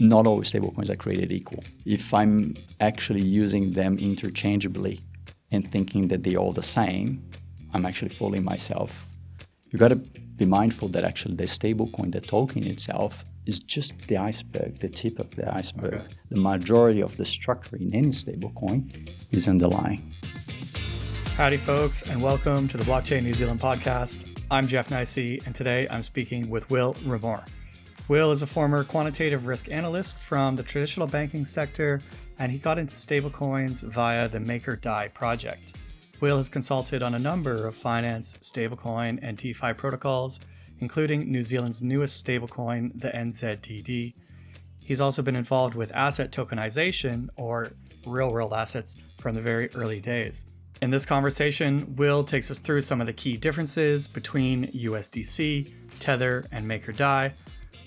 not all stablecoins are created equal. If I'm actually using them interchangeably and thinking that they're all the same, I'm actually fooling myself. You've got to be mindful that actually the stablecoin, the token itself, is just the iceberg, the tip of the iceberg. Okay. The majority of the structure in any stablecoin is underlying. Howdy, folks, and welcome to the Blockchain New Zealand podcast. I'm Jeff Nijsse, and today I'm speaking with Will Remor. Will is a former quantitative risk analyst from the traditional banking sector, and he got into stablecoins via the Maker Dai project. Will has consulted on a number of finance, stablecoin, and DeFi protocols, including New Zealand's newest stablecoin, the NZDD. He's also been involved with asset tokenization, or real world assets, from the very early days. In this conversation, Will takes us through some of the key differences between USDC, Tether, and MakerDAI,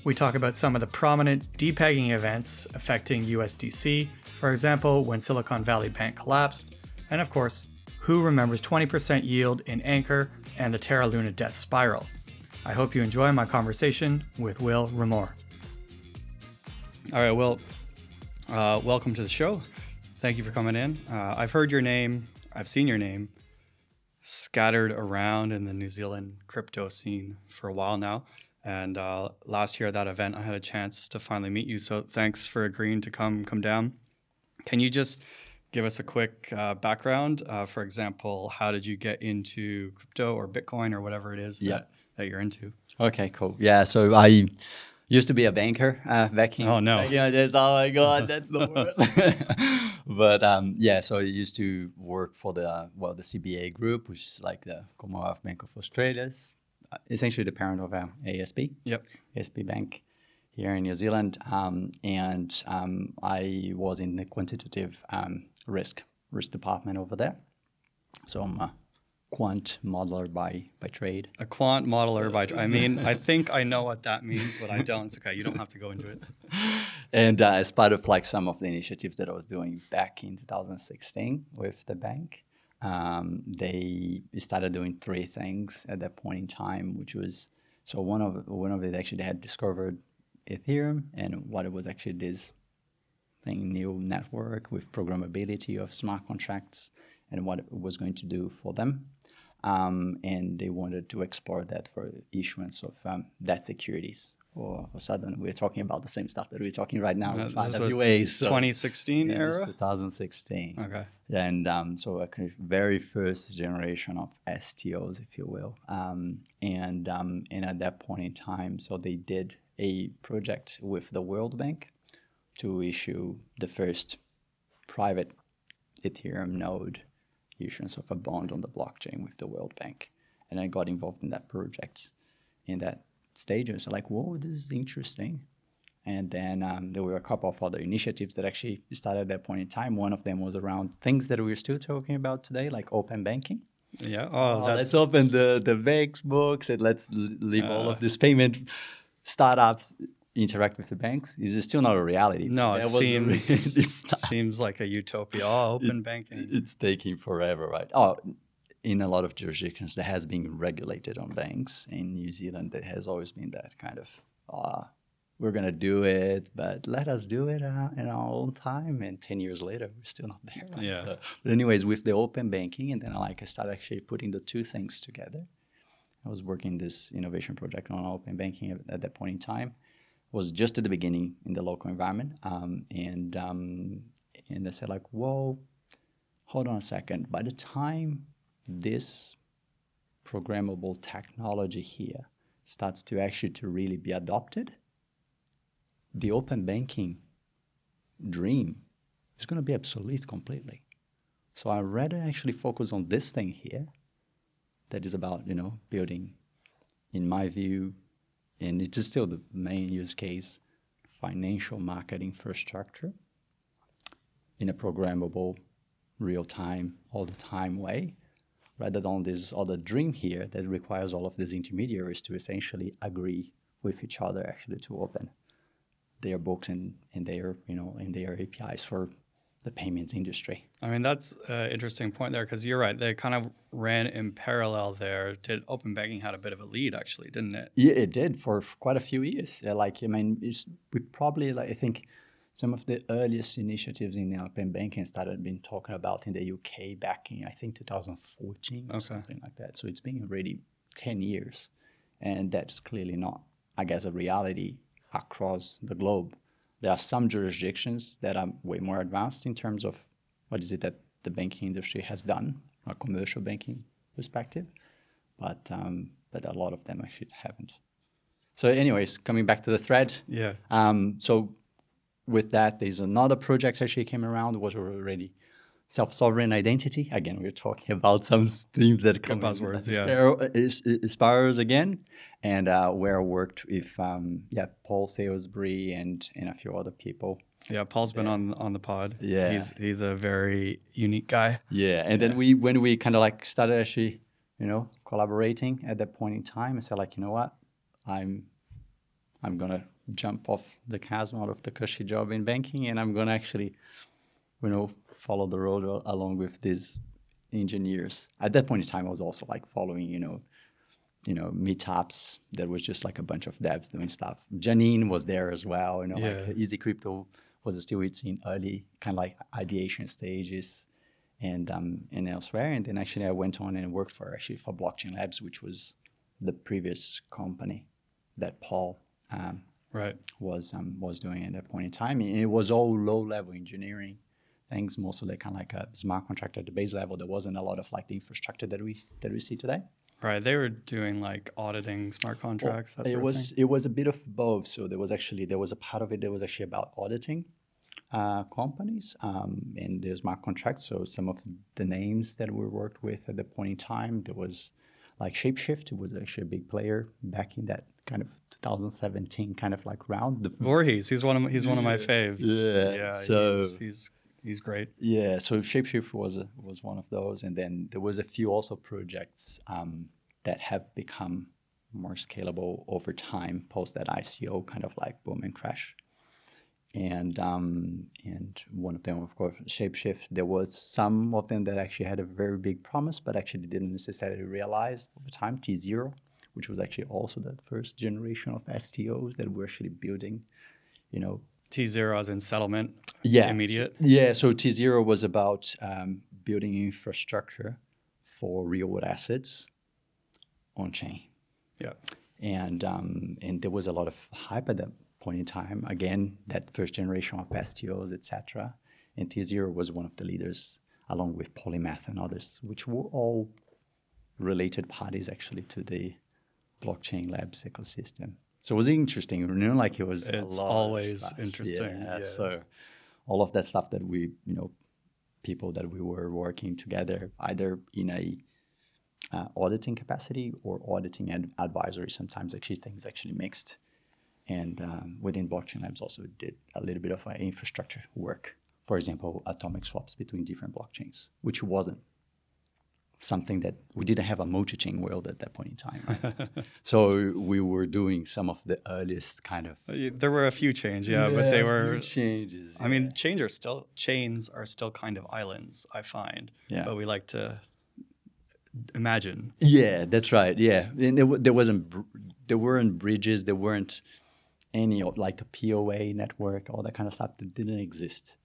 we talk about some of the prominent depegging events affecting USDC, for example, when Silicon Valley Bank collapsed, and of course, who remembers 20% yield in Anchor and the Terra Luna death spiral. I hope you enjoy my conversation with Will Remor. All right, Will, uh, welcome to the show. Thank you for coming in. Uh, I've heard your name, I've seen your name scattered around in the New Zealand crypto scene for a while now. And uh, last year at that event, I had a chance to finally meet you. So thanks for agreeing to come come down. Can you just give us a quick uh, background? Uh, for example, how did you get into crypto or Bitcoin or whatever it is yeah. that, that you're into? Okay, cool. Yeah, so I used to be a banker uh, back in. Oh no! Yeah, oh my god, that's the worst. but um, yeah, so I used to work for the well the CBA group, which is like the Commonwealth Bank of Australia's essentially the parent of uh, ASB. Yep. ASB Bank here in New Zealand, um, and um, I was in the quantitative um, risk risk department over there. So I'm a quant modeler by by trade. A quant modeler by I mean, I think I know what that means, but I don't. It's okay. You don't have to go into it. and uh, as part of like some of the initiatives that I was doing back in 2016 with the bank, um, they started doing three things at that point in time, which was so one of one of it actually they had discovered Ethereum and what it was actually this thing new network with programmability of smart contracts and what it was going to do for them. Um, and they wanted to explore that for issuance of um, debt securities all of a sudden we're talking about the same stuff that we're talking right now. Uh, RWAs. So 2016 era? 2016. Okay. And um, so a kind of very first generation of STOs, if you will. Um, and, um, and at that point in time, so they did a project with the World Bank to issue the first private Ethereum node issuance of a bond on the blockchain with the World Bank. And I got involved in that project. In that stages. Like, whoa, this is interesting. And then um, there were a couple of other initiatives that actually started at that point in time. One of them was around things that we're still talking about today, like open banking. Yeah. Oh, uh, let's open the the banks books and let's leave uh, all of this payment startups interact with the banks. Is still not a reality. No, it seems it seems like a utopia. Oh, open it, banking. It's taking forever, right? Oh, in a lot of jurisdictions that has been regulated on banks. In New Zealand, there has always been that kind of, uh, we're going to do it, but let us do it uh, in our own time. And 10 years later, we're still not there. Right? Yeah. So, but anyways, with the open banking, and then like I started actually putting the two things together. I was working this innovation project on open banking at, at that point in time. Was just at the beginning in the local environment. Um, and, um, and I said like, whoa, hold on a second. By the time this programmable technology here starts to actually to really be adopted, the open banking dream is going to be obsolete completely. So I rather actually focus on this thing here that is about, you know, building, in my view, and it is still the main use case, financial market infrastructure in a programmable, real time, all the time way rather than this other dream here that requires all of these intermediaries to essentially agree with each other actually to open their books and, and their you know and their APIs for the payments industry. I mean, that's an interesting point there because you're right. They kind of ran in parallel there. Did open banking had a bit of a lead actually, didn't it? Yeah, it did for, for quite a few years. Like I mean, we probably like I think some of the earliest initiatives in open banking started being talking about in the UK back in I think 2014 or okay. something like that. So it's been already 10 years, and that's clearly not, I guess, a reality across the globe. There are some jurisdictions that are way more advanced in terms of what is it that the banking industry has done from a commercial banking perspective, but um, but a lot of them actually haven't. So, anyways, coming back to the thread. Yeah. Um, so, with that, there's another project actually came around was already self-sovereign identity. Again, we're talking about some themes that come buzzwords. Yeah, is, is, again, and uh, where I worked with um, yeah Paul Salisbury and and a few other people. Yeah, Paul's been on on the pod. Yeah, he's he's a very unique guy. Yeah, and yeah. then we when we kind of like started actually, you know, collaborating at that point in time, I said like, you know what, I'm I'm gonna jump off the chasm out of the cushy job in banking, and I'm gonna actually, you know, follow the road along with these engineers. At that point in time, I was also like following, you know, you know, meetups. There was just like a bunch of devs doing stuff. Janine was there as well. You know, yeah. like Easy Crypto was still its in early kind of like ideation stages, and um and elsewhere. And then actually I went on and worked for actually for Blockchain Labs, which was the previous company that Paul um, right was um, was doing at that point in time. And it was all low level engineering things, mostly kind of like a smart contract at the base level. There wasn't a lot of like the infrastructure that we that we see today. Right, they were doing like auditing smart contracts. Well, it was it was a bit of both. So there was actually there was a part of it that was actually about auditing uh, companies um, and the smart contracts. So some of the names that we worked with at the point in time, there was like Shapeshift. It was actually a big player back in that kind of 2017 kind of like round. The Voorhees, he's one of he's one of my faves. Yeah, yeah. So he's, he's he's great. Yeah, so Shapeshift was a, was one of those, and then there was a few also projects um, that have become more scalable over time post that ICO kind of like boom and crash. And um, and one of them, of course, Shapeshift. There was some of them that actually had a very big promise, but actually didn't necessarily realize over time. T Zero, which was actually also the first generation of STOs that we were actually building, you know, T zero as in settlement. Yeah. Immediate. Yeah. So T zero was about um, building infrastructure for real world assets on chain. Yeah. And um, and there was a lot of hype at that point in time. Again, that first generation of STOs, etc. And T zero was one of the leaders, along with Polymath and others, which were all related parties actually to the blockchain labs ecosystem. So it was interesting, you know, like it was. It's always interesting. Yeah, yeah. So all of that stuff that we, you know, people that we were working together, either in a uh, auditing capacity or auditing ad- advisory. Sometimes actually things actually mixed. And um, within blockchain labs also did a little bit of uh, infrastructure work. For example, atomic swaps between different blockchains, which wasn't something that we didn't have a multi-chain world at that point in time. Right? so we were doing some of the earliest kind of. Uh, there were a few chains, yeah, yeah but they were changes. I mean, chains are still chains are still kind of islands. I find, yeah. But we like to imagine. Yeah, that's right. Yeah, and there, there wasn't there weren't bridges. There weren't any like the POA network, all that kind of stuff that didn't exist.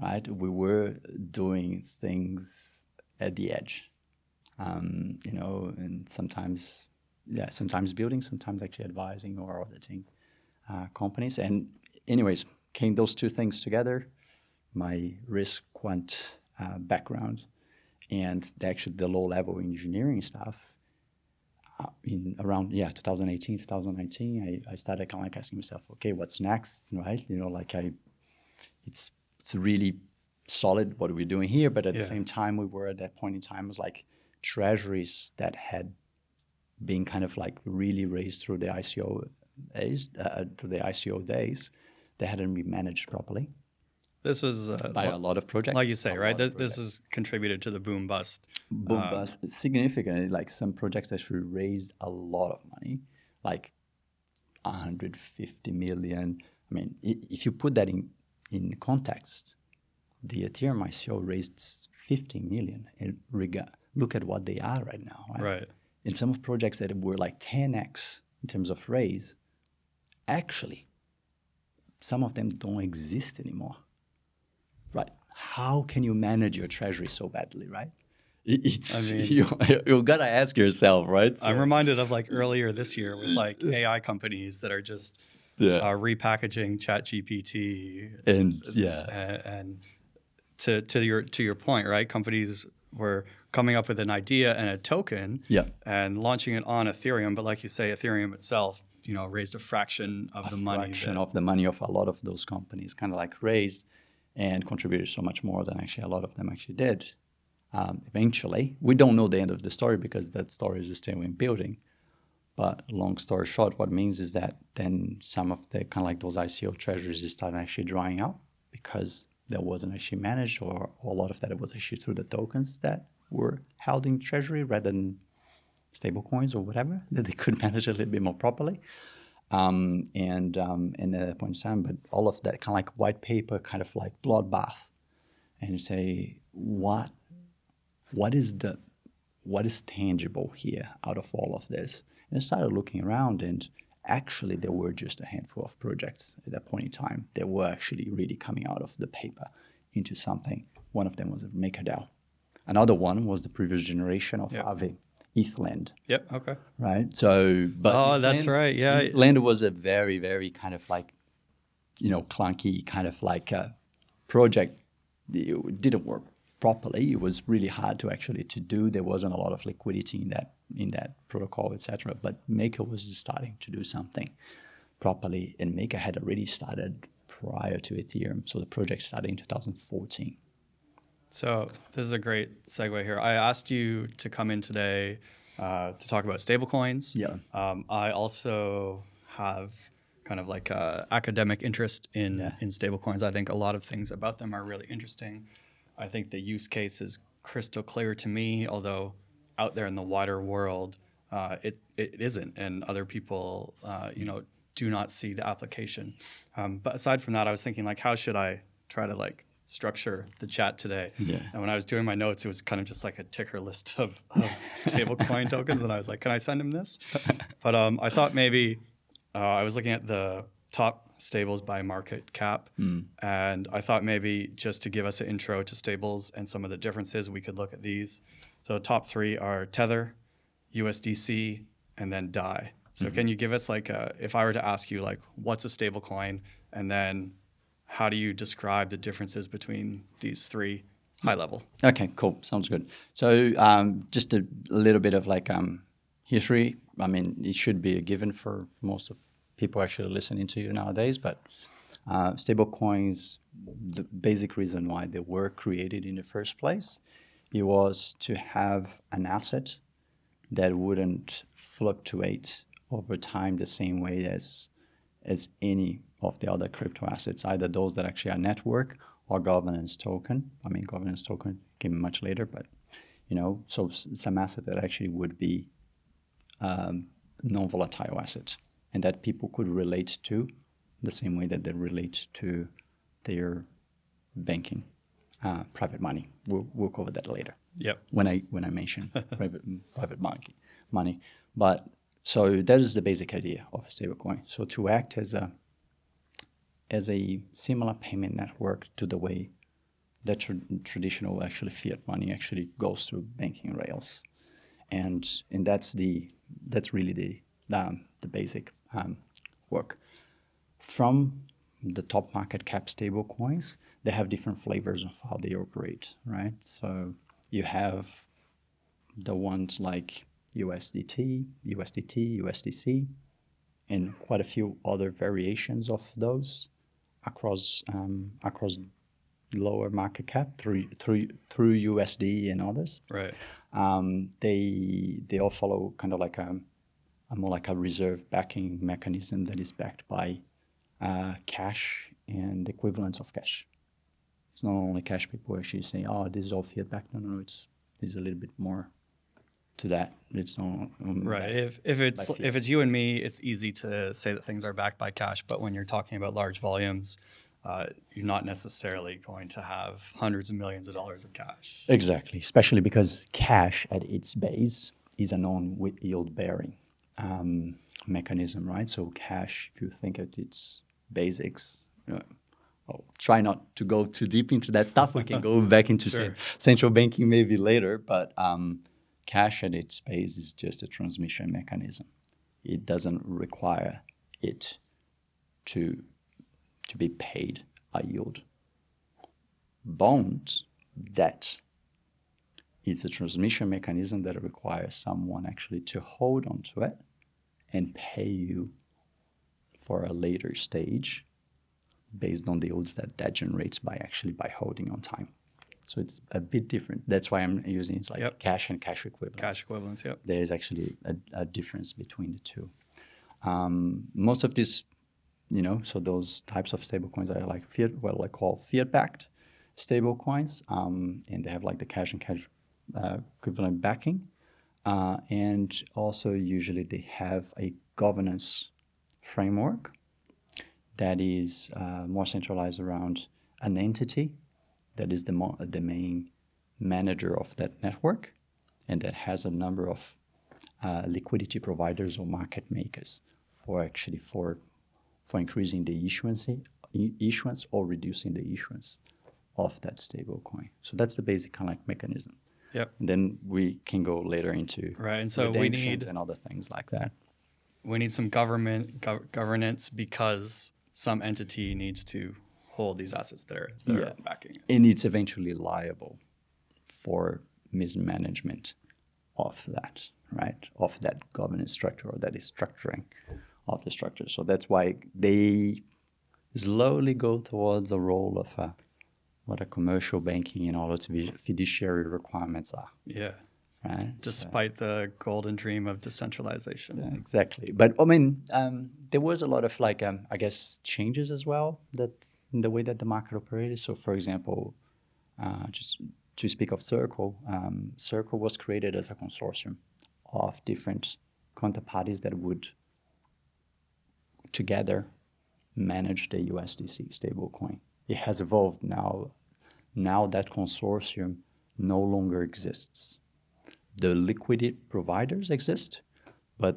Right, we were doing things at the edge um, you know, and sometimes, yeah, sometimes building, sometimes actually advising or auditing uh, companies. And anyways, came those two things together, my risk quant uh, background and the, actually the low level engineering stuff. Uh, in around yeah 2018 2019 I, I started kind of like asking myself okay what's next right you know like I it's it's really solid what we're we doing here but at yeah. the same time we were at that point in time was like treasuries that had been kind of like really raised through the ICO days, uh, to the ICO days, they hadn't been managed properly. This was uh, by a lot of projects, like you say, right? This, this has contributed to the boom bust. Boom um, bust significantly. Like some projects actually raised a lot of money, like 150 million. I mean, if you put that in in context, the Ethereum ICO raised 50 million. in rega- look at what they are right now. Right? Right. And some of projects that were like 10x in terms of raise, actually, some of them don't exist anymore. Right? How can you manage your treasury so badly, right? It's I mean- you, you gotta ask yourself, right? I'm reminded of like earlier this year with like AI companies that are just yeah, uh, repackaging ChatGPT and yeah, and, and to to your to your point, right? Companies were coming up with an idea and a token yeah. and launching it on Ethereum, but like you say, Ethereum itself, you know, raised a fraction of the a money. fraction that- of the money of a lot of those companies kind of like raised and contributed so much more than actually a lot of them actually did. Um, eventually, we don't know the end of the story because that story is still in building. But long story short, what it means is that then some of the kind of like those ICO treasuries started actually drying out because that wasn't actually managed, or, or a lot of that was actually through the tokens that were held in treasury rather than stable coins or whatever that they could manage a little bit more properly. Um, and um, and at that point in time, but all of that kind of like white paper, kind of like bloodbath, and you say what what is the what is tangible here out of all of this? And I started looking around, and actually there were just a handful of projects at that point in time that were actually really coming out of the paper into something. One of them was MakerDAO. Another one was the previous generation of Yep. Aave, ETHLend Yep. Okay. right? So, but Oh, that's right, yeah. Lend was a very, very kind of like, you know, clunky kind of like a project. It didn't work properly. It was really hard to actually to do. There wasn't a lot of liquidity in that in that protocol, etc. But Maker was starting to do something properly, and Maker had already started prior to Ethereum. So the project started in 2014. So this is a great segue here. I asked you to come in today uh, to talk about stablecoins. Yeah. Um, I also have kind of like a academic interest in Yeah. in stablecoins. I think a lot of things about them are really interesting. I think the use case is crystal clear to me, although out there in the wider world, uh, it it isn't, and other people, uh, you know, do not see the application. Um, but aside from that, I was thinking like, how should I try to like structure the chat today? Yeah. And when I was doing my notes, it was kind of just like a ticker list of, of stablecoin tokens, and I was like, can I send him this? But um, I thought maybe uh, I was looking at the top stables by market cap, and I thought maybe just to give us an intro to stables and some of the differences, we could look at these. So top three are Tether, USDC, and then DAI. So can you give us like a, if I were to ask you like what's a stablecoin, and then how do you describe the differences between these three high level? Okay, cool. Sounds good. So um, just a little bit of like um, history. I mean, it should be a given for most of people actually listening to you nowadays. But uh, stable coins, the basic reason why they were created in the first place, it was to have an asset that wouldn't fluctuate over time the same way as as any of the other crypto assets, either those that actually are network or governance token. I mean, governance token came much later, but you know, so some asset that actually would be um, non-volatile assets, and that people could relate to the same way that they relate to their banking, uh, private money. We'll, we'll cover that later Yep. when I when I mention private private money money. But so that is the basic idea of a stablecoin. So to act as a as a similar payment network to the way that tra- traditional actually fiat money actually goes through banking rails, and and that's the that's really the um, the basic um, work. From the top market cap stable coins, they have different flavors of how they operate, right? So you have the ones like USDT, USDT, USDC, and quite a few other variations of those across um, across lower market cap through through through USD and others. Right. Um, they they all follow kind of like a, a more like a reserve backing mechanism that is backed by uh, cash and equivalents of cash. It's not only cash. People actually say, "Oh, this is all fiat backed." No, no, no. It's there's a little bit more to that. It's not um, Right. If if it's if it's you and me, it's easy to say that things are backed by cash. But when you're talking about large volumes, uh, you're not necessarily going to have hundreds of millions of dollars of cash. Exactly, especially because cash at its base is a non-yield bearing um, mechanism, right? So cash, if you think at its basics, uh, I'll try not to go too deep into that stuff. We can go back into Sure. central banking maybe later, but um, cash at its base is just a transmission mechanism. It doesn't require it to to be paid a yield. Bonds, debt, is a transmission mechanism that requires someone actually to hold onto it and pay you for a later stage based on the yields that that generates by actually by holding on time. So it's a bit different. That's why I'm using it's like Yep. cash and cash equivalent Cash equivalents, yep. there is actually a, a difference between the two. Um, most of these, you know, so those types of stable coins are like fiat, well, I call fiat-backed stable coins, um, and they have like the cash and cash equivalent backing, uh, and also usually they have a governance framework that is uh, more centralized around an entity that is the, mo- the main manager of that network and that has a number of uh, liquidity providers or market makers for actually for for increasing the issuance issuance or reducing the issuance of that stable coin. So that's the basic kind of like mechanism. Yep. And then we can go later into Right, and so we need- and other things like that. We need some government gov- governance because some entity needs to hold these assets that are, that Yeah. are backing. it. and it's eventually liable for mismanagement of that, right? Of that governance structure or that is structuring of the structure. So that's why they slowly go towards the role of a, what a commercial banking and all its fiduciary requirements are, Yeah. right? So- Despite the golden dream of decentralization. yeah, exactly. But I mean, um, there was a lot of like, um, I guess, changes as well that in the way that the market operated. So, for example, uh, just to speak of Circle, um, Circle was created as a consortium of different counterparties that would together manage the USDC stablecoin. It has evolved now. Now that consortium no longer exists the liquidity providers exist, but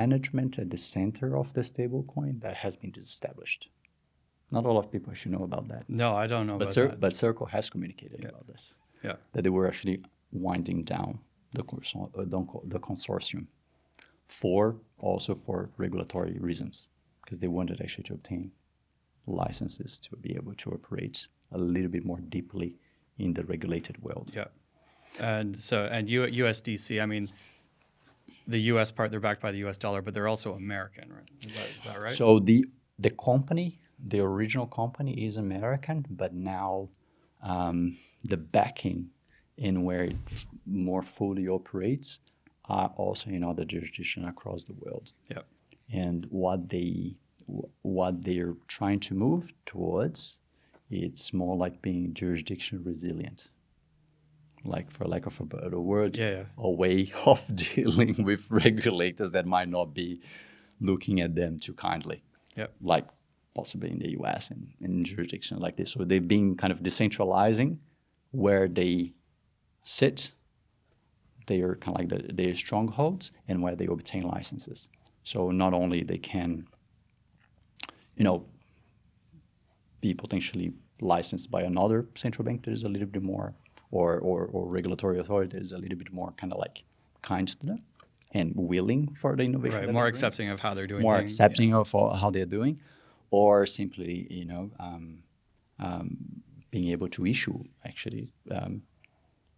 management at the center of the stablecoin that has been disestablished. Not all of people should know about that, No, I don't know but about Cir- that. but Circle has communicated Yeah. about this yeah. that they were actually winding down the consor- uh, the consortium for also for regulatory reasons because they wanted actually to obtain licenses to be able to operate a little bit more deeply in the regulated world. Yeah. And so, and U- USDC, I mean, the US part, they're backed by the US dollar, but they're also American, right? Is that, is that right? So the the company, the original company is American, but now um, the backing in where it f- more fully operates are also in other jurisdictions across the world. yeah. And what they what they're trying to move towards, it's more like being jurisdiction resilient. Like for lack of a better word, Yeah, yeah. a way of dealing with regulators that might not be looking at them too kindly Yep. like possibly in the US and in jurisdictions like this. So they've been kind of decentralizing where they sit, they are kind of like the, their strongholds, and where they obtain licenses. So not only they can, you know, be potentially licensed by another central bank that is a little bit more, or, or, or regulatory authority that is a little bit more kind of like kind to them and willing for the innovation. Right. More accepting of how they're doing more things. accepting of how they're doing, or simply, you know, um, um, being able to issue actually um,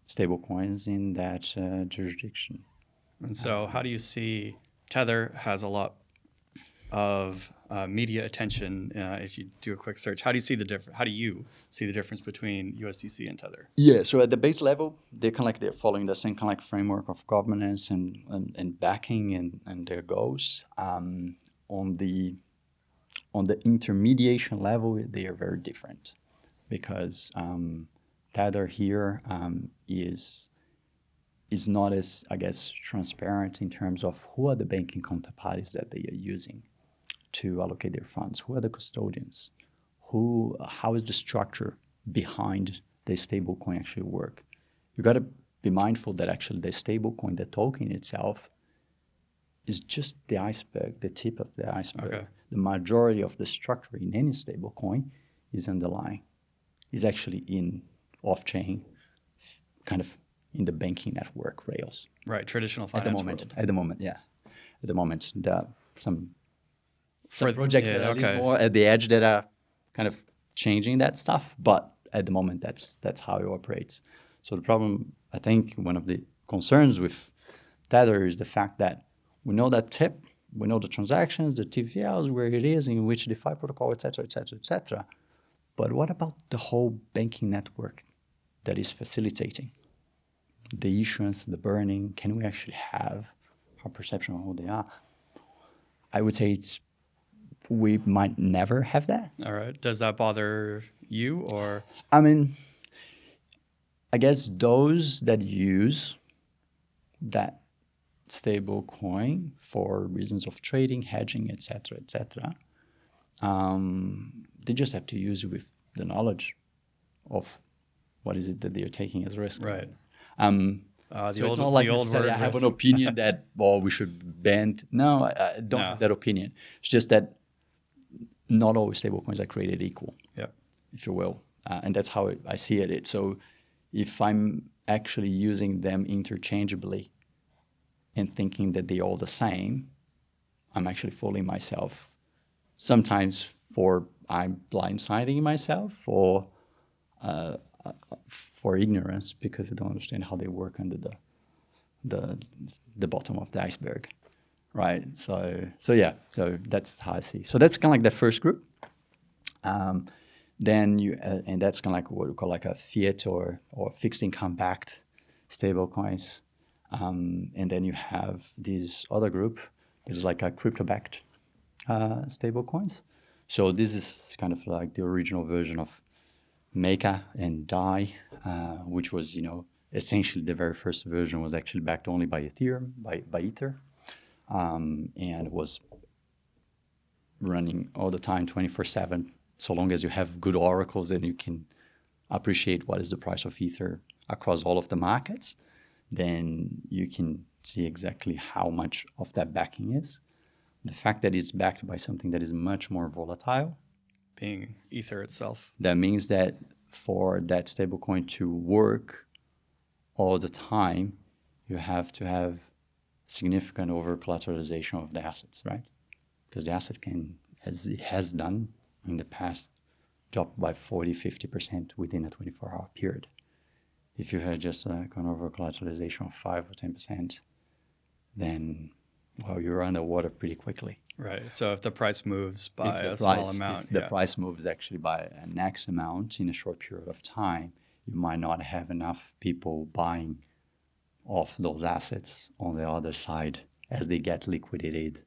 stable coins in that uh, jurisdiction. And so, how do you see Tether has a lot of uh, media attention? Uh, if you do a quick search, how do you see the difference? How do you see the difference between USDC and Tether? Yeah, so at the base level, they're kind of like they're following the same kind of like framework of governance and, and, and backing and, and their goals. Um, on the on the intermediation level, they are very different because um, Tether here um, is is not as I guess transparent in terms of who are the banking counterparties that they are using to allocate their funds, who are the custodians, who, how is the structure behind the stablecoin actually work? You got to be mindful that actually the stablecoin, the token itself, is just the iceberg, the tip of the iceberg. Okay. The majority of the structure in any stablecoin is underlying, is actually in off-chain, kind of in the banking network rails Right. Traditional finance. at the moment. world. At the moment, yeah. At the moment, some some For- projects yeah, that are okay. more at the edge that are kind of changing that stuff, but at the moment, that's that's how it operates. So the problem, I think, one of the concerns with Tether is the fact that we know that tip, we know the transactions, the TVLs, where it is, in which DeFi protocol, et cetera, et cetera, et cetera. But what about the whole banking network that is facilitating the issuance, the burning? Can we actually have our perception of who they are? I would say it's we might never have that. All right. Does that bother you or I mean, I guess those that use that stable coin for reasons of trading, hedging, etc., etc., um, they just have to use it with the knowledge of what is it that they're taking as risk. right? Um, Uh, so old, it's not like necessarily I have an opinion that well we should ban. No, I, I don't No. have that opinion. It's just that not all stablecoins are created equal Yep. if you will. Uh, and that's how it, I see it. So if I'm actually using them interchangeably and thinking that they're all the same, I'm actually fooling myself. Sometimes for I'm blindsiding myself or uh, uh, for ignorance because I don't understand how they work under the the the bottom of the iceberg, right? So so yeah, so that's how I see. So that's kind of like the first group. Um, then you uh, and that's kind of like what we call like a fiat or or fixed income backed stable coins. Um, and then you have this other group that is like a crypto backed uh, stable coins. So this is kind of like the original version of Maker and Dai, uh, which was you know essentially the very first version was actually backed only by Ethereum by by Ether, um, and was running all the time 24 7 so long as you have good oracles and you can appreciate what is the price of ether across all of the markets then you can see exactly how much of that backing is the fact that it's backed by something that is much more volatile Being Ether itself. that means that for that stablecoin to work all the time, you have to have significant over collateralization of the assets, right? Because the asset can, as it has done in the past, drop by 40, 50% within a 24 hour period. If you had just uh, a kind of over collateralization of 5 or 10%, then, well, you're underwater pretty quickly Right. So if the price moves by the a price, small amount, if the yeah. price moves actually by an X amount in a short period of time, you might not have enough people buying off those assets on the other side as they get liquidated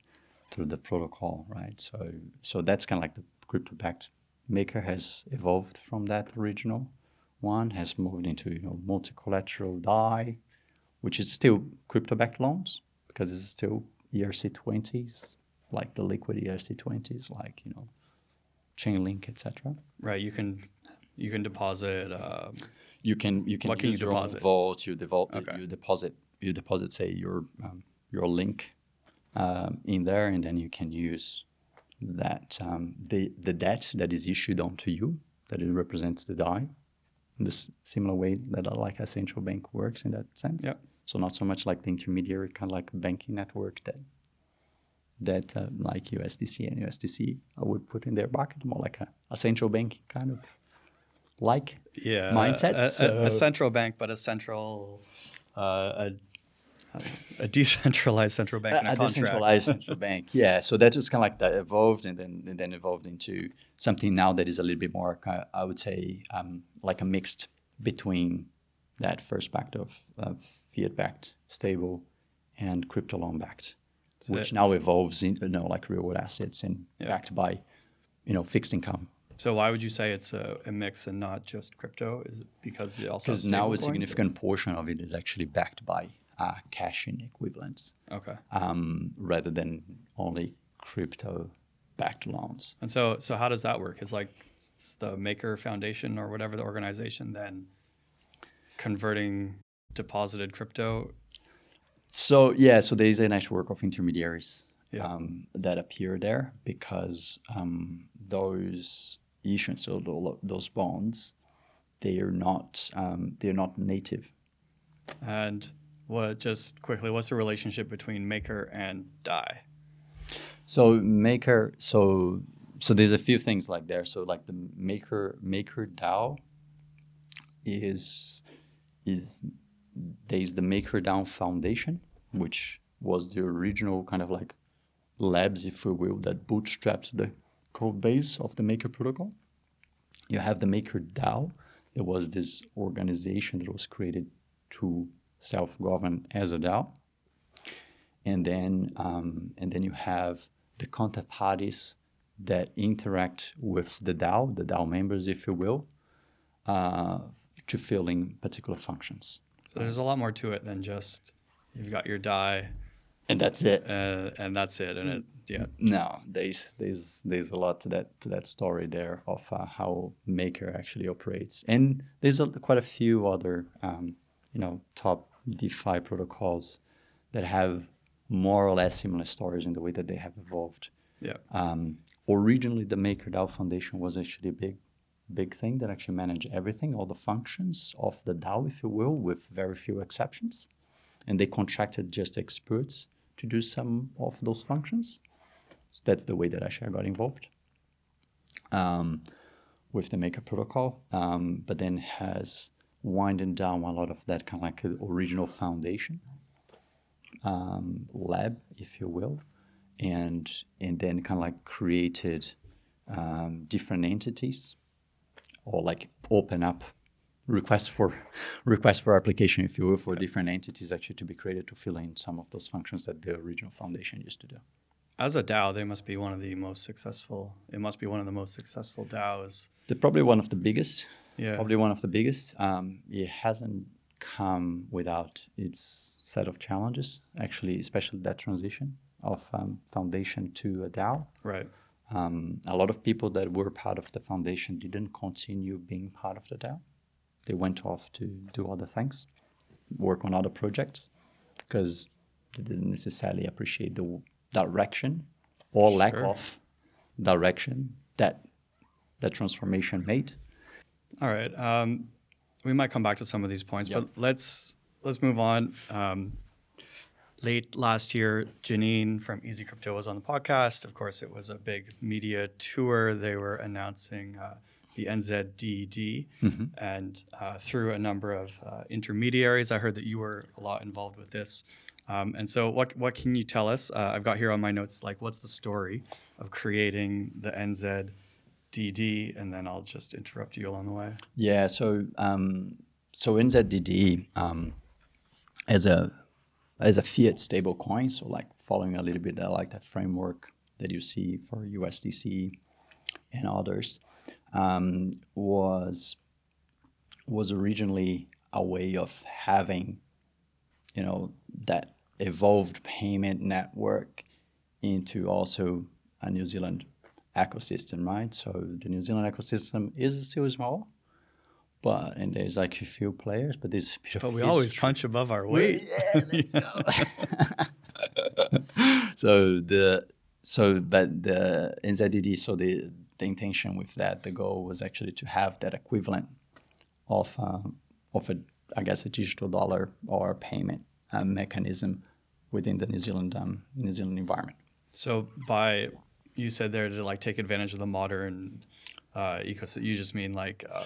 through the protocol, right? So, so that's kind of like the crypto backed maker has evolved from that original one, has moved into you know multi-collateral DAI, which is still crypto backed loans because it's still ERC20s, like the liquid ERC20s, like you know Chainlink, etc. right. You can you can deposit. Um, You can you can What can use you your own deposit? vault. You develop Okay. you deposit you deposit say your um, your link um, in there, and then you can use that um, the the debt that is issued onto you that it represents the DAI in this similar way that a, like a central bank works in that sense. Yep. So not so much like the intermediary kind of like banking network that that uh, like USDC and USDC I would put in their bucket more like a, a central bank kind of like yeah. Mindset, A, so- a central bank, but a central. Uh, a, a decentralized central bank a, decentralized central bank. Yeah, so that was kind of like that evolved, and then and then evolved into something now that is a little bit more, I would say, um, like a mixed between that first backed of, of fiat backed, stable, and crypto loan backed, which it. now evolves into you know like real world assets and Yeah. backed by, you know, fixed income. So why would you say it's a, a mix and not just crypto? Is it because it also Because now a stablecoins, or- significant portion of it is actually backed by uh, cash in equivalents. Okay. um, rather than only crypto backed loans. And so, so how does that work? Is like the Maker Foundation or whatever the organization then converting deposited crypto? So yeah, so there is a network of intermediaries Yeah. um, that appear there because um, those issuance of tho- those bonds, they are not um, they're not native. And what just quickly, what's the relationship between Maker and DAI? So maker, so so there's a few things like there. So like the maker maker DAO is is there's the Maker DAO Foundation, which was the original kind of like labs, if you will, that bootstrapped the code base of the Maker protocol. You have the Maker DAO. There was this organization that was created to self-govern as a DAO and then um, and then you have the counterparties that interact with the DAO, the DAO members, if you will, uh, to fill in particular functions. So there's a lot more to it than just you've got your DAI And that's it. uh, and that's it. And it, yeah, No, there's there's there's a lot to that to that story there of uh, how Maker actually operates, and there's a, quite a few other um, you know top DeFi protocols that have more or less similar stories in the way that they have evolved. yeah. Um, originally, the MakerDAO Foundation was actually a big, big thing that actually managed everything, all the functions of the DAO, if you will, with very few exceptions. And they contracted just experts to do some of those functions. So that's the way that actually I got involved um, with the Maker protocol, um, but then has winding down a lot of that kind of like original foundation um, lab, if you will, and and then kind of like created um, different entities, or like open up requests for requests for application, if you will, for different entities actually to be created to fill in some of those functions that the original foundation used to do. As a DAO, they must be one of the most successful. It must be one of the most successful DAOs. They're probably one of the biggest. Yeah. Probably one of the biggest. Um, it hasn't come without its set of challenges, actually, especially that transition of um, foundation to a DAO. Right. Um, a lot of people that were part of the foundation didn't continue being part of the DAO. They went off to do other things, work on other projects, because they didn't necessarily appreciate the direction or lack of direction that that transformation made. All right. Um, we might come back to some of these points, Yep. but let's let's move on. Um, late last year, Janine from Easy Crypto was on the podcast. Of course, it was a big media tour. They were announcing uh, the NZDD, and uh, through a number of uh, intermediaries. I heard that you were a lot involved with this. Um, and so, what what can you tell us? Uh, I've got here on my notes like what's the story of creating the NZDD, and then I'll just interrupt you along the way. Yeah, so um, so NZDD um, as a as a fiat stable coin, so like following a little bit uh, like that framework that you see for USDC and others, um, was was originally a way of having, you know, that evolved payment network into also a New Zealand ecosystem, right? So the New Zealand ecosystem is still small, but and there's like a few players, but there's a bit of But we always punch above our weight. Yeah, let's go. so the so but the NZDD so the the intention with that the goal was actually to have that equivalent of um, of a I guess a digital dollar or payment uh, mechanism within the New Zealand um, New Zealand environment. So by you said there to like take advantage of the modern uh, ecosystem, you just mean like uh,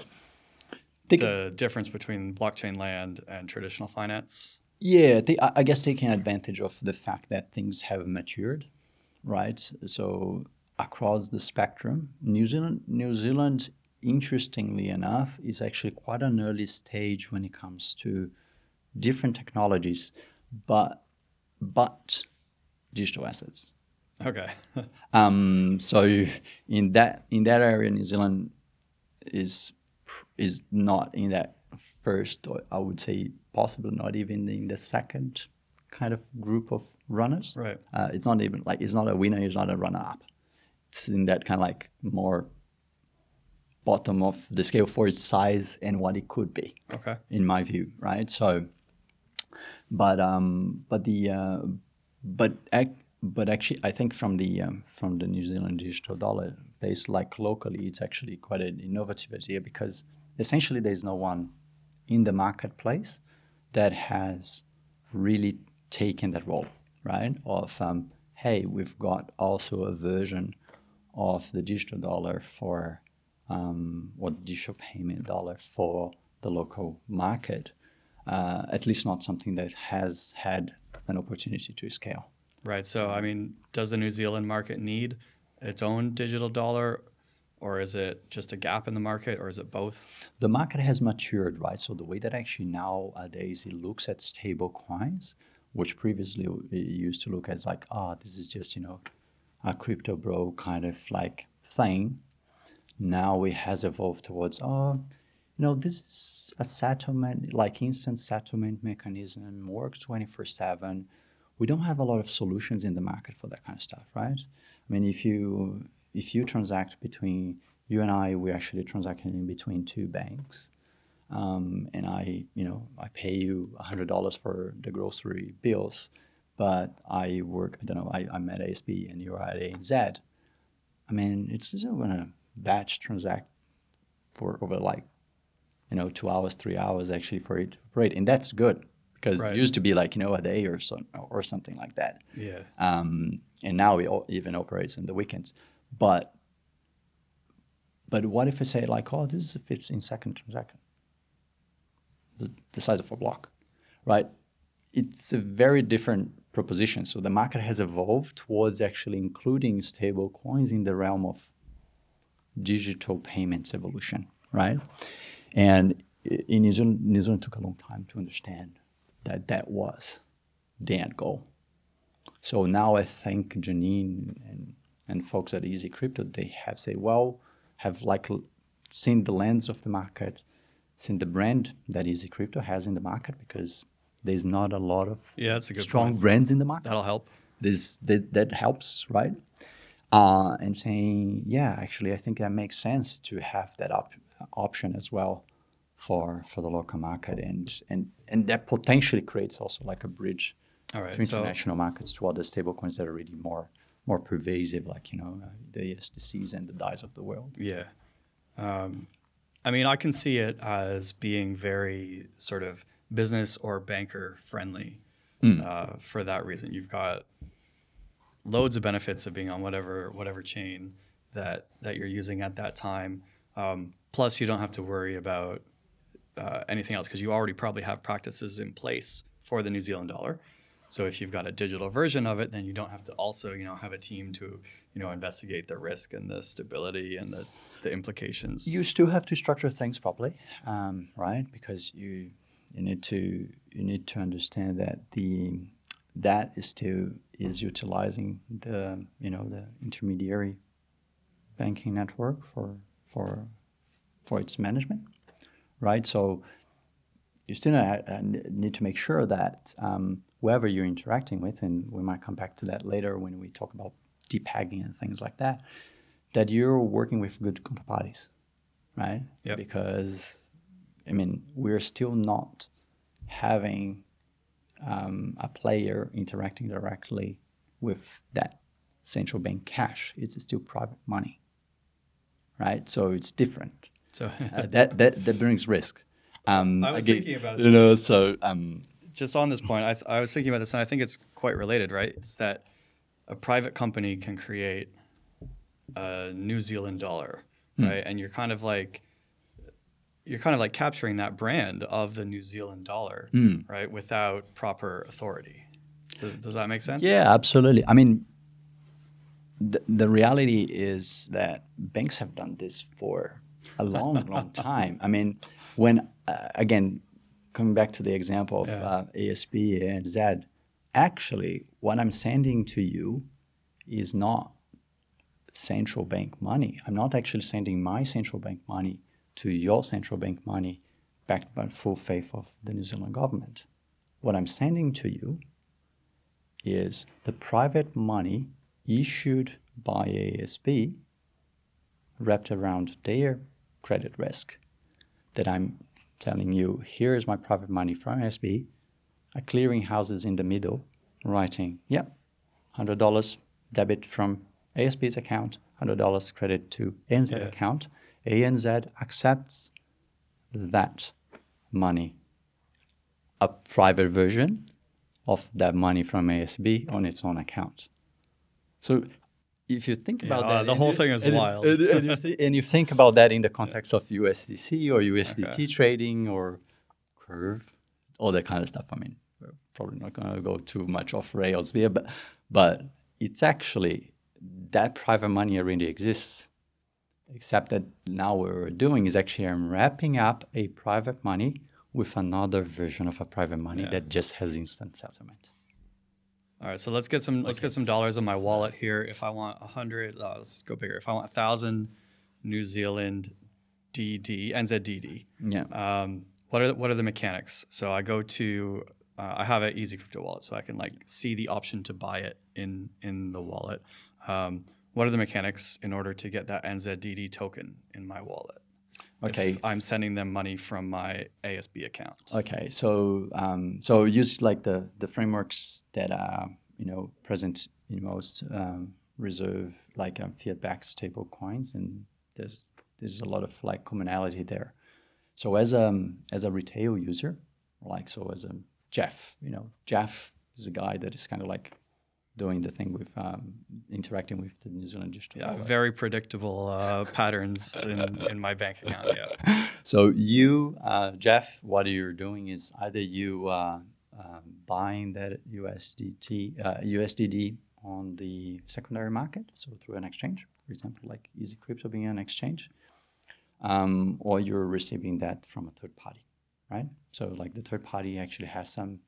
the difference between blockchain land and traditional finance. Yeah, I guess taking advantage of the fact that things have matured, right? So across the spectrum, New Zealand, New Zealand, interestingly enough, is actually quite an early stage when it comes to different technologies, but but digital assets. Okay. Um, so in that in that area, New Zealand is is not in that first, or I would say possibly not even in the second kind of group of runners. right. Uh, it's not even like it's not a winner, it's not a runner up. It's in that kind of like more bottom of the scale for its size and what it could be. Okay. In my view, right? So, but um, but the uh, but ac- but actually, I think from the um, from the New Zealand digital dollar base, like locally, it's actually quite an innovative idea because essentially there's no one in the marketplace that has really taken that role, right? Of um, hey, we've got also a version of the digital dollar for um, or digital payment dollar for the local market. Uh, at least not something that has had an opportunity to scale. Right. So, I mean, does the New Zealand market need its own digital dollar, or is it just a gap in the market, or is it both? The market has matured, right? So the way that actually nowadays it looks at stable coins, which previously it used to look as like, ah, oh, this is just you know a crypto bro kind of like thing. Now it has evolved towards, oh, you know, this is a settlement, like instant settlement mechanism, works 24 7 we don't have a lot of solutions in the market for that kind of stuff, right? I mean, if you if you transact between you and I, we're actually transacting in between two banks, um, and I, you know, I pay you hundred dollars for the grocery bills, but I work, I don't know, I, I'm at ASB and you're at ANZ. I mean, it's still gonna batch transact for over like, you know, two hours, three hours actually for it to operate, and that's good because right. it used to be like you know a day or so or something like that. Yeah. Um, and now it even operates in the weekends, but but what if I say like, oh, this is a 15 second transaction, the, the size of a block, right? It's a very different proposition. So the market has evolved towards actually including stable coins in the realm of digital payments evolution, right? And in New Zealand, New Zealand took a long time to understand that that was the end goal. So now I think Janine and, and folks at Easy Crypto, they have said, well, have like seen the lens of the market, seen the brand that Easy Crypto has in the market because there's not a lot of yeah, that's a good strong point. brands in the market. That'll help. This that, that helps, right? Uh, and saying, yeah, actually, I think that makes sense to have that op- option as well for for the local market, and and and that potentially creates also like a bridge to international so markets to other stablecoins that are really more more pervasive, like you know uh, the USDCs and the DAIs of the world. Yeah, um, I mean, I can see it as being very sort of business or banker friendly. Mm. Uh, for that reason, you've got loads of benefits of being on whatever whatever chain that that you're using at that time. Um, plus, you don't have to worry about uh, anything else because you already probably have practices in place for the New Zealand dollar. So if you've got a digital version of it, then you don't have to also, you know, have a team to, you know, investigate the risk and the stability and the, the implications. You still have to structure things properly, um, right? Because you you need to you need to understand that the that is still is utilizing the you know the intermediary banking network for for for its management right? So you still need to make sure that um, whoever you're interacting with, and we might come back to that later when we talk about depegging and things like that, that you're working with good counterparties, right? Yep. Because, I mean, we're still not having um, a player interacting directly with that central bank cash. It's still private money, right? So it's different. So uh, that, that that brings risk. Um, I was again, thinking about you know so um, just on this point, I, th- I was thinking about this, and I think it's quite related, right? It's that a private company can create a New Zealand dollar, hmm. right? And you're kind of like you're kind of like capturing that brand of the New Zealand dollar, mm. right? Without proper authority. Does, does, that make sense? Yeah, absolutely. I mean, the, the reality is that banks have done this for a long, long time. I mean, when uh, again, coming back to the example of yeah. uh, ASB and Z, actually, what I'm sending to you is not central bank money. I'm not actually sending my central bank money to your central bank money backed by full faith of the New Zealand government. What I'm sending to you is the private money issued by ASB wrapped around their credit risk that I'm telling you, here is my private money from ASB, a clearinghouse is in the middle writing, yeah, $100 debit from ASB's account, $100 credit to ANZ Yeah. account. ANZ accepts that money, a private version of that money from ASB on its own account. So if you think about Yeah, that, uh, the whole you- thing is and- wild. And, and you thi- and you think about that in the context of USDC or USDT Okay. trading or Curve, all that kind of stuff. I mean, we're probably not going to go too much off rails here, but but it's actually that private money already exists. Except that now what we're doing is actually I'm wrapping up a private money with another version of a private money Yeah. that just has instant settlement. All right, so let's get some let's get some dollars in my wallet here. If I want a hundred, uh, let's go bigger. If I want a thousand New Zealand DD NZDD, Yeah. um, what are the, what are the mechanics? So I go to uh, I have an Easy Crypto wallet, so I can like see the option to buy it in in the wallet. Um, what are the mechanics in order to get that NZDD token in my wallet? Okay. If I'm sending them money from my ASB account. Okay, so um, so use like the the frameworks that are you know present in most um, reserve like um, fiat-backed stable coins, and there's there's a lot of like commonality there. So as a as a retail user, like so as a Jeff, you know, Jeff is a guy that is kind of like doing the thing with um, interacting with the New Zealand digital. Yeah, wallet. very predictable uh, patterns in, in my bank account. Yeah. So you, uh, Jeff, what you're doing is either you uh, um, buying that USDT, uh, USDD on the secondary market, so through an exchange, for example, like Easy Crypto being an exchange, um, or you're receiving that from a third party, right? So like the third party actually has some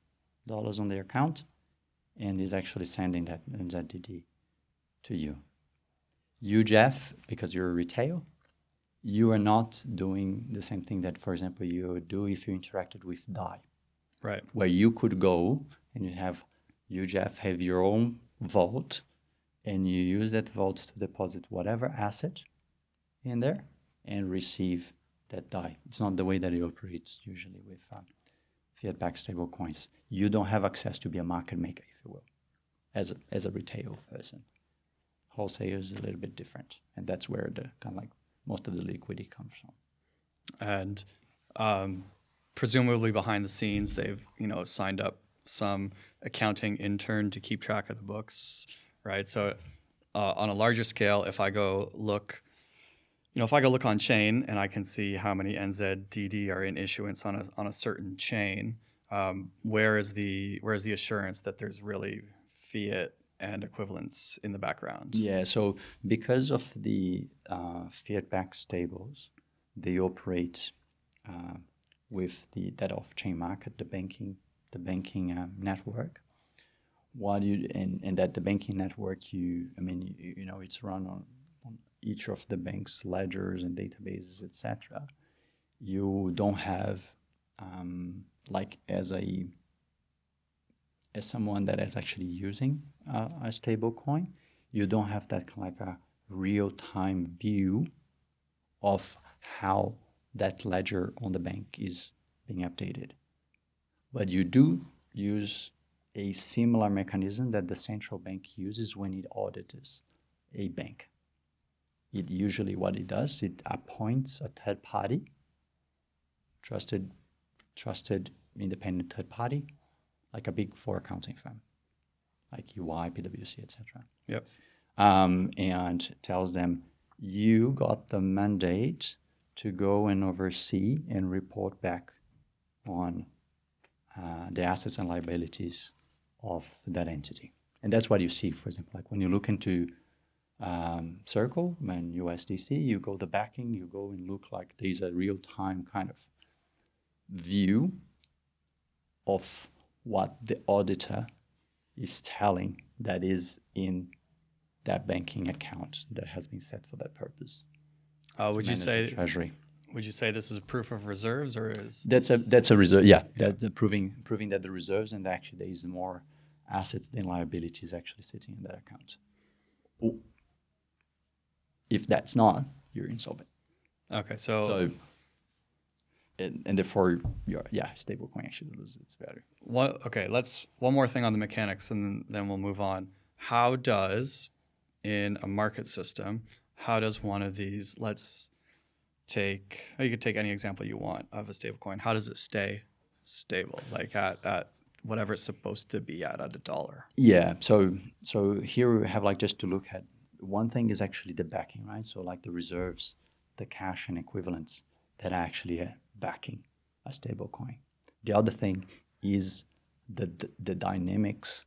dollars on their account, and is actually sending that NZDD to you. You, Jeff, because you're a retail, you are not doing the same thing that, for example, you would do if you interacted with DAI, Right. where you could go and you have, you, Jeff, have your own vault and you use that vault to deposit whatever asset in there and receive that DAI. It's not the way that it operates usually with um, fiat backed stable coins. You don't have access to be a market maker, you will, as a, as a retail person. Wholesale is a little bit different, and that's where the kind of like most of the liquidity comes from. and um, presumably behind the scenes they've you know signed up some accounting intern to keep track of the books right so uh, on a larger scale if i go look you know if i go look on chain and i can see how many nzdd are in issuance on a, on a certain chain um, where is the where is the assurance that there's really fiat and equivalence in the background Yeah, so because of the uh, fiat-backed stables, they operate uh, with the that off-chain market, the banking, the banking um, network. What you and, and that the banking network, you I mean, you, you know, it's run on, on each of the bank's ledgers and databases, etc. You don't have um, like as a as someone that is actually using uh, a stable coin, you don't have that kind of like a real time view of how that ledger on the bank is being updated. But you do use a similar mechanism that the central bank uses when it audits a bank. It usually what it does, it appoints a third party, trusted, trusted independent third party, like a big four accounting firm, like EY, PwC, etc. yep Um, and tells them you got the mandate to go and oversee and report back on uh, the assets and liabilities of that entity. And that's what you see, for example, like when you look into um, Circle and USDC, you go the backing, you go and look like there's a real time kind of view of what the auditor is telling that is in that banking account that has been set for that purpose. uh, would you say treasury? would you say this is a proof of reserves or is That's a that's a reserve. Yeah, that's a proving proving that the reserves and actually there is more assets than liabilities actually sitting in that account. If that's not, you're insolvent. Okay, so, So, and, and therefore, your yeah, stablecoin actually loses its value. what? Okay, let's one more thing on the mechanics, and then, then we'll move on. How does in a market system, how does one of these? Let's take. oh, You could take any example you want of a stablecoin. How does it stay stable, like at at whatever it's supposed to be at at a dollar? Yeah. So so here we have like just to look at one thing is actually the backing, right? So like the reserves, the cash and equivalents that actually backing a stable coin. The other thing is the, the the dynamics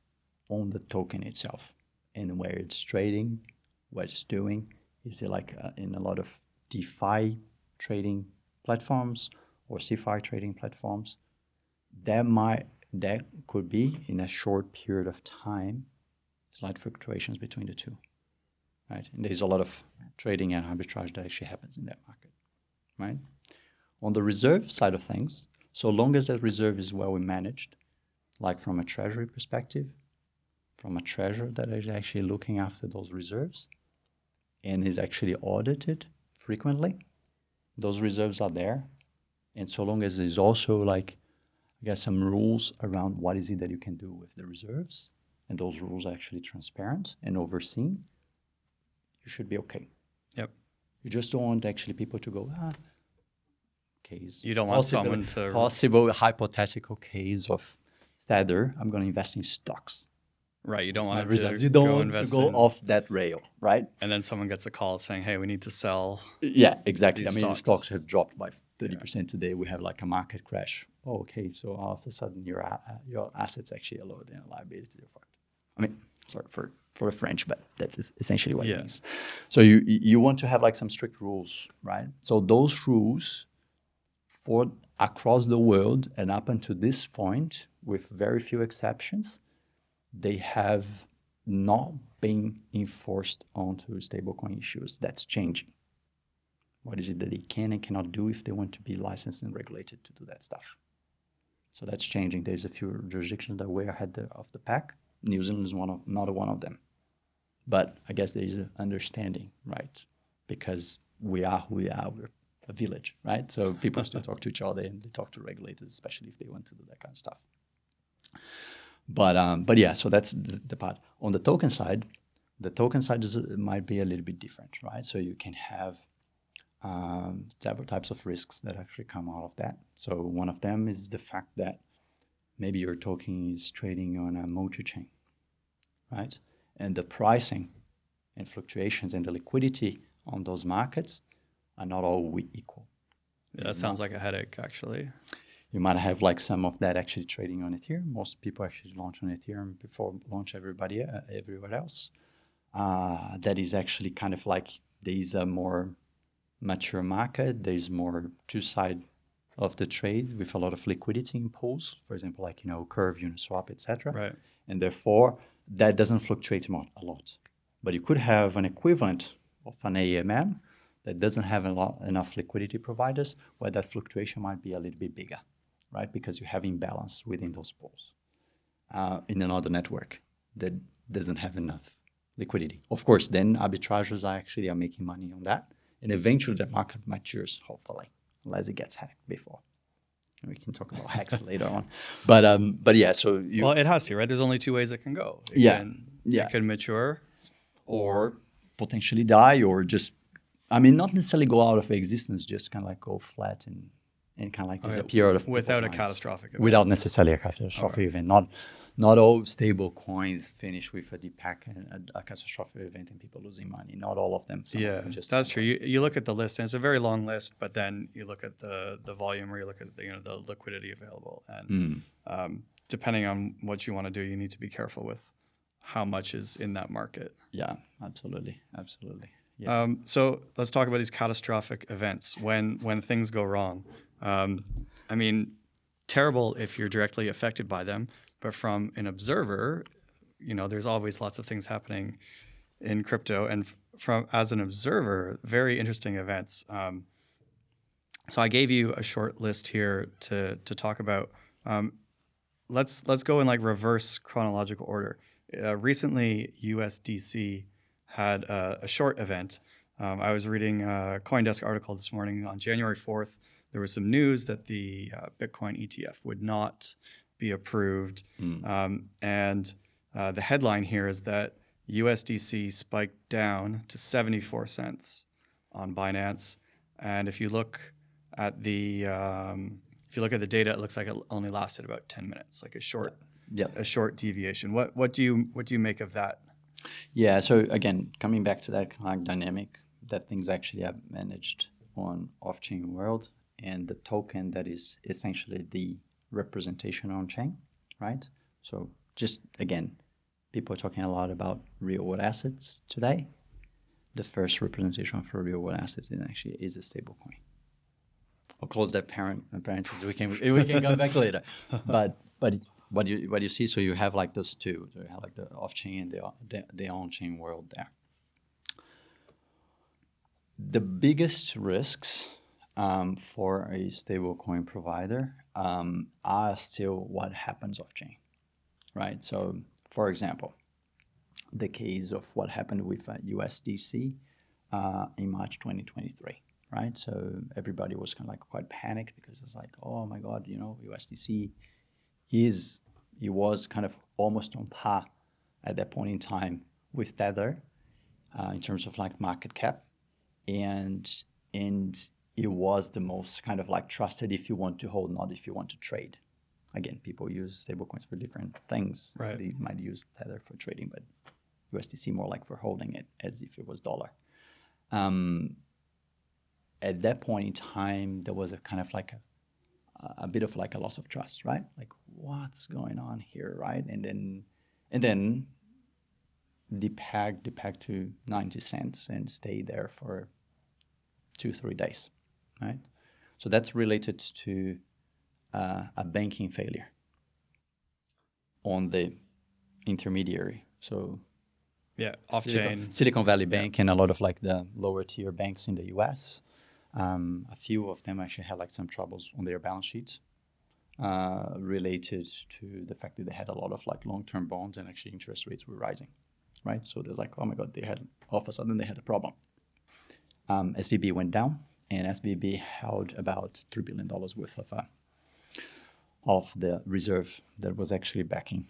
on the token itself and where it's trading, what it's doing. Is it like uh, in a lot of DeFi trading platforms or CeFi trading platforms? That might that could be in a short period of time slight fluctuations between the two right and there's a lot of trading and arbitrage that actually happens in that market right on the reserve side of things so long as that reserve is well managed like from a treasury perspective from a treasurer that is actually looking after those reserves and is actually audited frequently those reserves are there and so long as there's also like I guess some rules around what is it that you can do with the reserves, and those rules are actually transparent and overseen, you should be okay. Yep. You just don't want actually people to go, ah, case. You don't want someone to- possible hypothetical case of Tether. I'm going to invest in stocks. Right. You don't My want to. You don't go want to go in- off that rail, right? and then someone gets a call saying, "Hey, we need to sell." Yeah, exactly. I mean, stocks. stocks have dropped by thirty percent today. We have like a market crash. Oh, okay, so all of a sudden your uh, your assets actually are lower than your liability. I mean, sorry for for the French, but that's essentially what Yeah. it means. So you you want to have like some strict rules, right? So those rules for across the world and up until this point, with very few exceptions, they have not been enforced onto stablecoin issues. That's changing. What is it that they can and cannot do if they want to be licensed and regulated to do that stuff? So that's changing. There's a few jurisdictions that are way ahead of the pack. New Zealand is one of not one of them. But I guess there is an understanding, right? Because we are who we are. We're a village, right? So people still talk to each other and they talk to regulators, especially if they want to do that kind of stuff. But um, but yeah, so that's the, the part. On the token side, the token side is, might be a little bit different, right? So you can have um, several types of risks that actually come out of that. So one of them is the fact that maybe your token is trading on a multi-chain, right? And the pricing and fluctuations and the liquidity on those markets are not all we- equal. Yeah, that sounds like a headache, actually. You might have like some of that actually trading on Ethereum. Most people actually launch on Ethereum before launch everybody uh, everywhere else. Uh, that is actually kind of like there is a more mature market. There's more two side of the trade with a lot of liquidity in pools. For example, like you know Curve, Uniswap, etc. Right. And therefore that doesn't fluctuate a lot. But you could have an equivalent of an AMM that doesn't have a lot, enough liquidity providers where that fluctuation might be a little bit bigger, right? Because you have imbalance within those pools. Uh, in another network that doesn't have enough liquidity. Of course, then arbitrageurs are actually are making money on that. And eventually the market matures, hopefully, unless it gets hacked before. We can talk about hacks later on. But um, but yeah, so you Well, it has to, right? There's only two ways it can go. It Yeah. Can, Yeah. It can mature, or potentially die or just I mean not necessarily go out of existence, just kind of like go flat and and kind of like disappear out of without a minds. catastrophic event. Without necessarily a catastrophic event. Not not all stable coins finish with a depeg and a, a catastrophic event and people losing money. Not all of them. Yeah, that's true. You, you look at the list, and it's a very long list, but then you look at the the volume, or you look at the, you know the liquidity available, and Mm. um, depending on what you want to do, you need to be careful with how much is in that market. Yeah, absolutely, absolutely. Yeah. Um, so let's talk about these catastrophic events when when things go wrong. Um, I mean, terrible if you're directly affected by them, but from an observer, you know, there's always lots of things happening in crypto, and from as an observer, very interesting events. Um, so I gave you a short list here to to talk about. Um, let's let's go in like reverse chronological order. Uh, recently, USDC had uh, a short event Um, I was reading a CoinDesk article this morning on January 4th. There was some news that the uh, Bitcoin ETF would not be approved. Mm. Um, and uh, the headline here is that USDC spiked down to 74 cents on Binance. And if you look at the um, if you look at the data, it looks like it only lasted about 10 minutes, like a short Yeah. a short deviation. What what do you what do you make of that? Yeah. So again, coming back to that kind of dynamic that things actually are managed on off-chain world and the token that is essentially the representation on chain, right? So just again, people are talking a lot about real world assets today. The first representation for real world assets is actually is a stablecoin. I'll close that parent parenthesis. We can we can come back later, but but what you what you see, so you have like those two. So you have like the off chain and the the, the on chain world there. The biggest risks um, for a stablecoin provider um, are still what happens off chain, right? So, for example, the case of what happened with uh, USDC uh, in March 2023, right? So everybody was kind of like quite panicked because it's like, oh my God, you know, USDC is he was kind of almost on par at that point in time with Tether uh, in terms of like market cap, and and it was the most kind of like trusted if you want to hold, not if you want to trade. Again, people use stablecoins for different things. Right. They might use Tether for trading, but USDC more like for holding it as if it was dollar. Um, at that point in time, there was a kind of like a, a bit of like a loss of trust, right? Like what's going on here, right? And then and then the peg the peg to 90 cents and stay there for two three days, right? So that's related to uh, a banking failure on the intermediary. So Yeah, off Silicon, chain. Silicon Valley Bank and a lot of like the lower tier banks in the US. Um, a few of them actually had like some troubles on their balance sheets uh, related to the fact that they had a lot of like long term bonds and actually interest rates were rising, right? So they're like, oh my God, they had all of a sudden they had a problem. Um, SVB went down and SVB held about $3 billion worth of, uh, of the reserve that was actually backing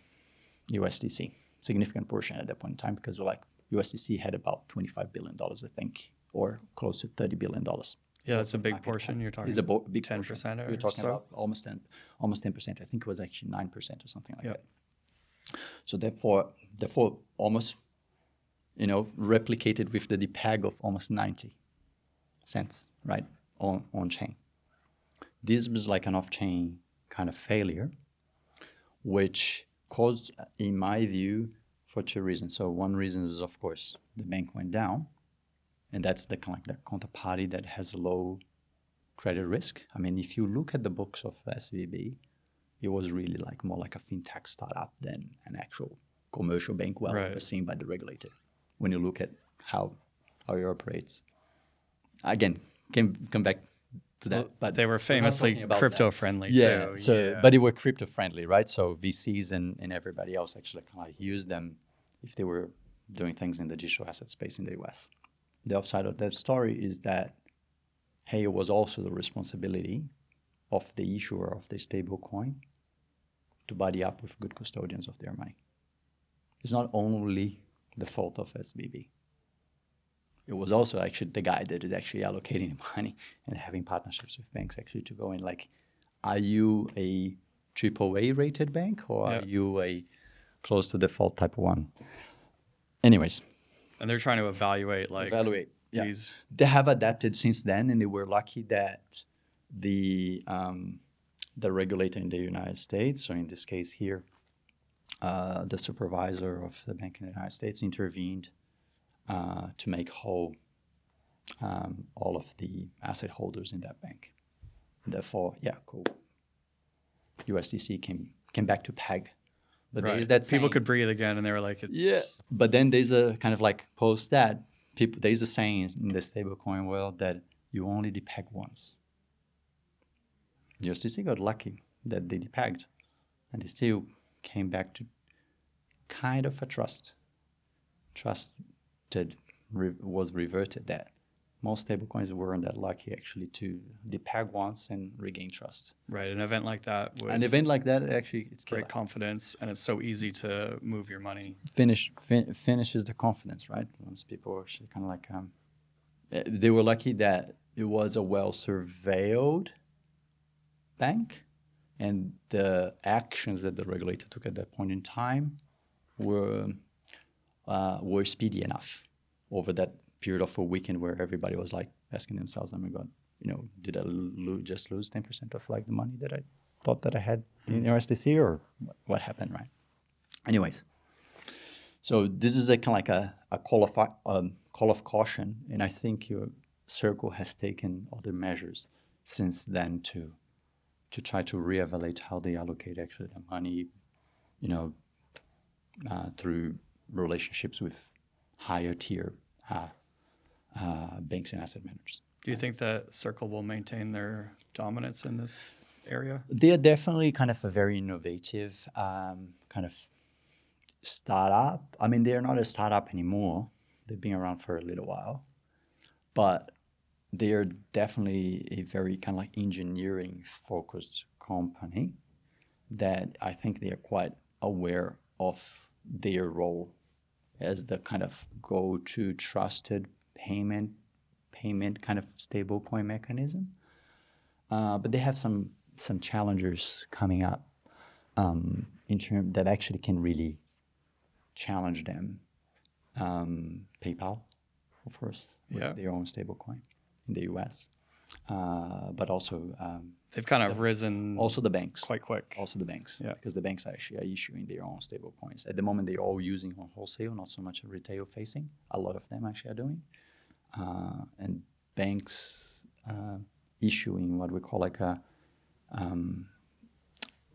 USDC. Significant portion at that point in time because like USDC had about $25 billion, I think, or close to $30 billion. Yeah, that's a big portion. You're talking It's a bo- big 10% portion. or You're talking so? about almost 10, almost 10%. I think it was actually 9% or something like Yep. that. So therefore, therefore, almost, you know, replicated with the depeg of almost 90 cents, right, on, on chain. This was like an off-chain kind of failure, which caused, in my view, for two reasons. So one reason is, of course, the bank went down, and that's the kind of like the counterparty that has a low credit risk. I mean, if you look at the books of SVB, it was really like more like a fintech startup than an actual commercial bank, well Right. overseen by the regulator. When you look at how how it operates, again, can come back to that. Well, but they were we're famously crypto that. friendly. Yeah, too. so yeah. but they were crypto friendly, right? So VCs and, and everybody else actually kind of used them if they were doing things in the digital asset space in the US. The upside of that story is that hey, it was also the responsibility of the issuer of the stable coin to buddy up with good custodians of their money. It's not only the fault of SVB. It was also actually the guy that is actually allocating the money and having partnerships with banks actually to go in like, are you a AAA rated bank or Yeah. are you a close to default type one? Anyways, and they're trying to evaluate like evaluate. Yeah. these. They have adapted since then, and they were lucky that the um, the regulator in the United States, so in this case here, uh, the supervisor of the bank in the United States intervened uh, to make whole um, all of the asset holders in that bank. Therefore, yeah, cool. USDC came came back to peg, but there is Right. that People saying- could breathe again, and they were like, "It's yeah. But then there's a kind of like post that people there's a saying in the stablecoin world that you only depeg once. USDC got lucky that they depegged, and they still came back to kind of a trust. Trust that re- was reverted that most stablecoins weren't that lucky actually to depeg once and regain trust. Right. An event like that would An event like that actually it's great confidence, and it's so easy to move your money. finish fin- finishes the confidence, right? Once people actually kind of like um, eh, they were lucky that it was a well surveilled bank, and the actions that the regulator took at that point in time were uh, were speedy enough over that period of a weekend where everybody was like asking themselves, "Oh my God, you know, did I lo- just lose ten percent of like the money that I thought that I had in USDC, or what- what happened?" Right. Anyways, so this is a kind of like a, a call of um, call of caution, and I think your circle has taken other measures since then to to try to reevaluate how they allocate actually the money, you know, uh, through relationships with higher tier uh, uh, banks and asset managers. Do you think that Circle will maintain their dominance in this area? They are definitely kind of a very innovative um, kind of startup. I mean, they're not a startup anymore. They've been around for a little while, but they are definitely a very kind of like engineering focused company that I think they are quite aware of their role as the kind of go-to trusted payment payment kind of stable coin mechanism. Uh, but they have some some challengers coming up um, in term that actually can really challenge them. Um, PayPal, of course, with Yeah. their own stablecoin in the U.S., uh, but also um, They've kind of risen also the banks, quite quick. also the banks, Yeah. because the banks actually are issuing their own stable coins. At the moment, they're all using on wholesale, not so much retail facing. A lot of them actually are doing, and banks uh, issuing what we call like a um,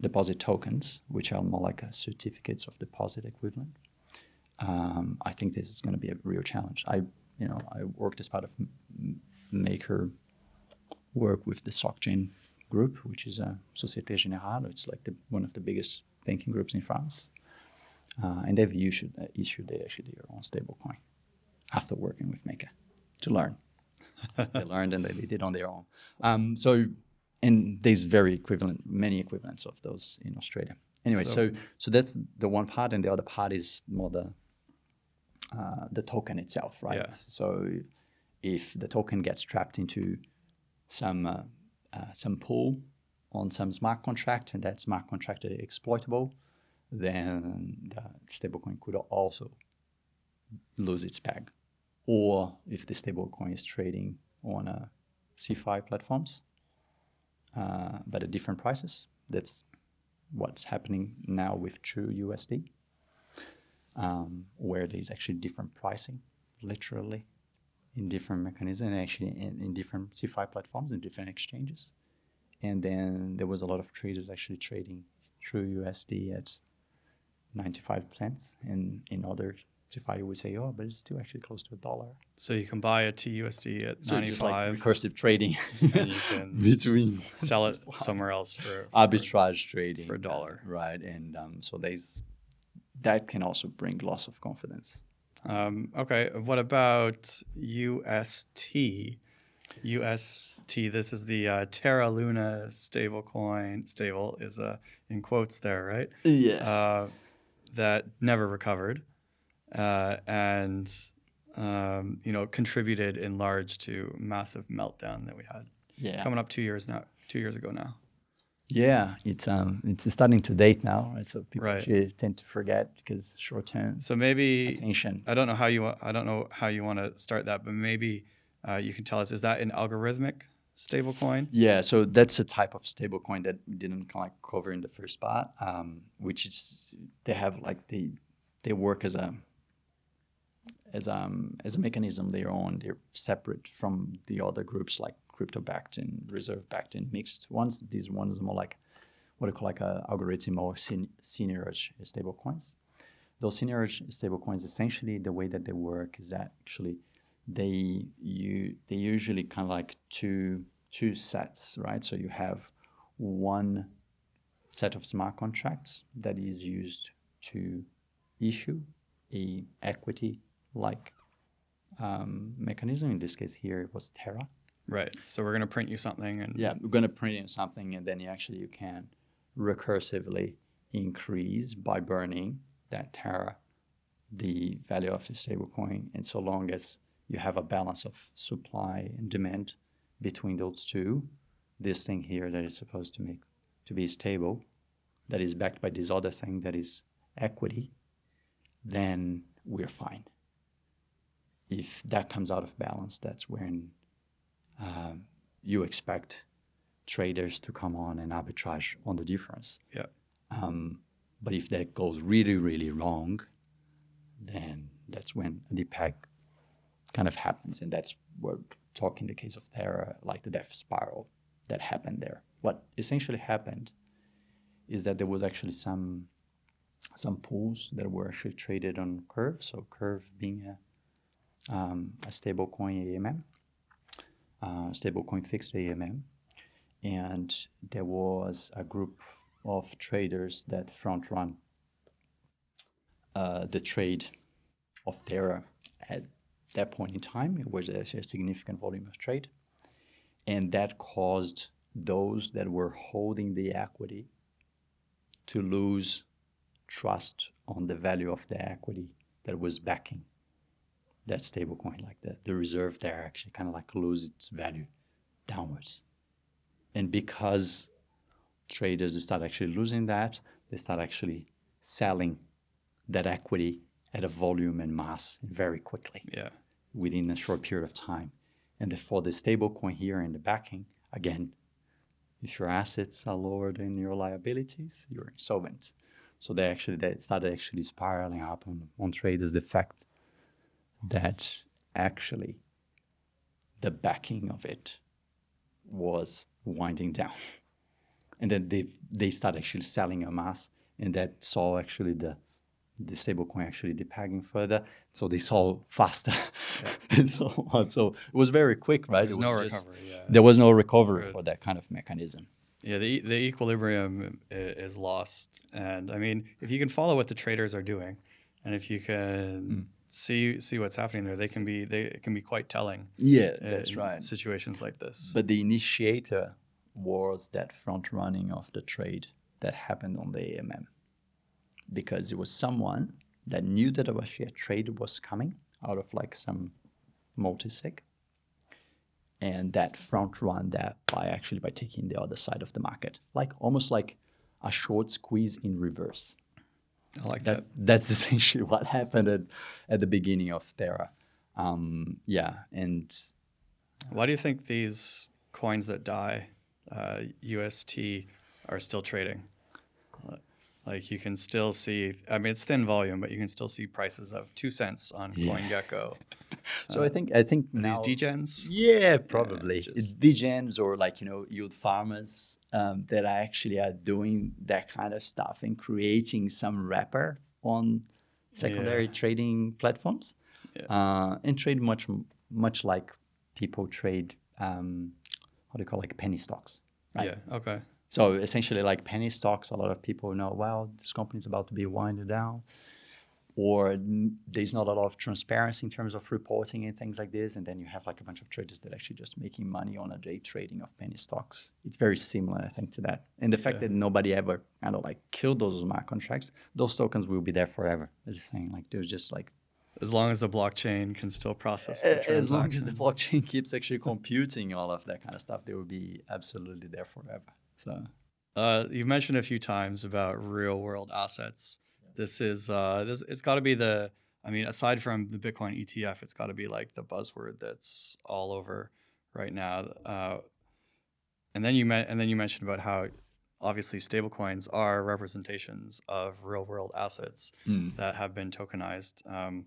deposit tokens, which are more like certificates of deposit equivalent. Um, I think this is going to be a real challenge. I, you know, I worked as part of Maker work with the SocGen group, which is a Société Générale. It's like the, one of the biggest banking groups in France. Uh, and they've issued, uh, issued they actually their own stablecoin after working with Maker to learn. they learned and they did it on their own. Um, so, and there's very equivalent, many equivalents of those in Australia. Anyway, so, So- so that's the one part, and the other part is more the uh, the token itself, right? Yeah. So if the token gets trapped into some uh, uh, some pool on some smart contract and that smart contract is exploitable, then the stablecoin could also lose its peg. Or if the stablecoin is trading on uh, CeFi platforms, uh, but at different prices, that's what's happening now with True USD, um, where there's actually different pricing, literally, in different mechanisms, and actually in, in different CeFi platforms and different exchanges. And then there was a lot of traders actually trading True USD at 95 cents, and in other CeFi you would say, oh, but it's still actually close to a dollar. So you can buy a TUSD at So just like 95 recursive trading and you can between sell it somewhere else for, for arbitrage trading for a dollar. right? And um, so there's that can also bring loss of confidence. Um, okay, what about UST? UST. This is the uh, Terra Luna stable coin. Stable is uh, in quotes there, right? Yeah. Uh, that never recovered, uh, and um, you know contributed in large to massive meltdown that we had yeah. coming up two years now. Two years ago now. Yeah, it's um it's starting to date now, right? So people Right. tend to forget because short term So maybe attention. I don't know how you I don't know how you want to start that, but maybe uh, you can tell us is that an algorithmic stable coin? Yeah, so that's a type of stablecoin that we didn't kind of like cover in the first part, um, which is they have like they they work as a as um as a mechanism their own. They're separate from the other groups like crypto backed and reserve backed and mixed ones. These ones are more like what I call like a algorithm or sen- seigniorage stablecoins. Those seigniorage stablecoins essentially the way that they work is that actually they you they usually kind of like two two sets, right? So you have one set of smart contracts that is used to issue a equity like um, mechanism. In this case, here it was Terra. Right. So we're gonna print you something, and Yeah, we're gonna print you something, and then you actually you can recursively increase by burning that Terra the value of the stablecoin, and so long as you have a balance of supply and demand between those two, this thing here that is supposed to make to be stable, that is backed by this other thing that is equity, then we're fine. If that comes out of balance, that's when um, you expect traders to come on and arbitrage on the difference. Yeah. Um, but if that goes really, really wrong, then that's when a depeg kind of happens, and that's what talk in the case of Terra, like the death spiral that happened there. What essentially happened is that there was actually some some pools that were actually traded on Curve. So Curve being a, um, a stablecoin AMM, uh, stablecoin fixed AMM, and there was a group of traders that front run uh, the trade of Terra. At that point in time. It was actually a significant volume of trade, and that caused those that were holding the equity to lose trust on the value of the equity that was backing that stable coin Like the, the reserve there actually kind of like lose its value downwards. And because traders start actually losing that, they start actually selling that equity at a volume and mass very quickly yeah, within a short period of time. And therefore, the stable coin here in the backing, again, if your assets are lower than your liabilities, you're insolvent. So they actually they started actually spiraling up on, on traders the fact that actually the backing of it was winding down. And then they they started actually selling a mass and that saw actually the the stablecoin actually depegging further. So they saw faster and so on. So it was very quick, right? there's It no just- recovery. Yeah, There was no recovery for that kind of mechanism. yeah. The the equilibrium is lost, and I mean, if you can follow what the traders are doing, and if you can Hmm. See see what's happening there, they can be they can be quite telling. Yeah, that's in Situations like this. But the initiator was that front running of the trade that happened on the AMM. Because it was someone that knew that a share trade was coming out of like some multi-sig. And that front run that by actually by taking the other side of the market. Like almost like a short squeeze in reverse. I like That's that's essentially what happened at, at the beginning of Terra. Um, yeah, and that. Why do you think these coins that die, uh, UST, are still trading? Like you can still see. I mean, it's thin volume, but you can still see prices of two cents on Yeah. CoinGecko. so I think I think now, These degens. Yeah, probably. just- It's degens or like, you know, yield farmers um, that are actually are doing that kind of stuff and creating some wrapper on secondary Yeah. trading platforms. Yeah. Uh, and trade much much like people trade um, how do you call it, like penny stocks. Right. Yeah. Okay. So essentially, like penny stocks, a lot of people know, well, this company is about to be winded down, or n- there's not a lot of transparency in terms of reporting and things like this. And then you have like a bunch of traders that are actually just making money on a day trading of penny stocks. It's very similar, I think, to that. And the fact that nobody ever kind of like killed those smart contracts, those tokens will be there forever. As saying, like there's just like As long as the blockchain can still process the as long as the blockchain keeps actually computing all of that kind of stuff, they will be absolutely there forever. So. Uh, you've mentioned a few times about real world assets. This is uh, this. It's got to be the. I mean, aside from the Bitcoin ETF, it's got to be like the buzzword that's all over right now. Uh, and then you and then you mentioned about how obviously stablecoins are representations of real world assets Mm. that have been tokenized. Um,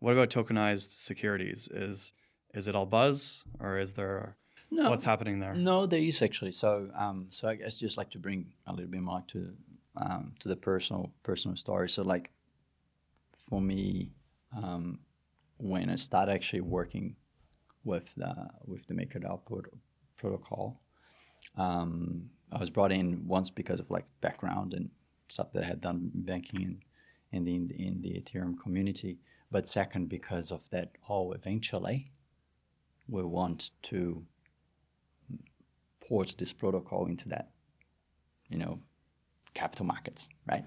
what about tokenized securities? Is is it all buzz, or is there No, what's happening there? No, there is actually. So, um, so I guess just like to bring a little bit more to um, to the personal personal story. So, like for me, um, when I started actually working with the with the MakerDAO pro- protocol, um, I was brought in once because of like background and stuff that I had done banking and in the in the Ethereum community. but second because of that. Oh, eventually, we want to port this protocol into that, you know, capital markets, right,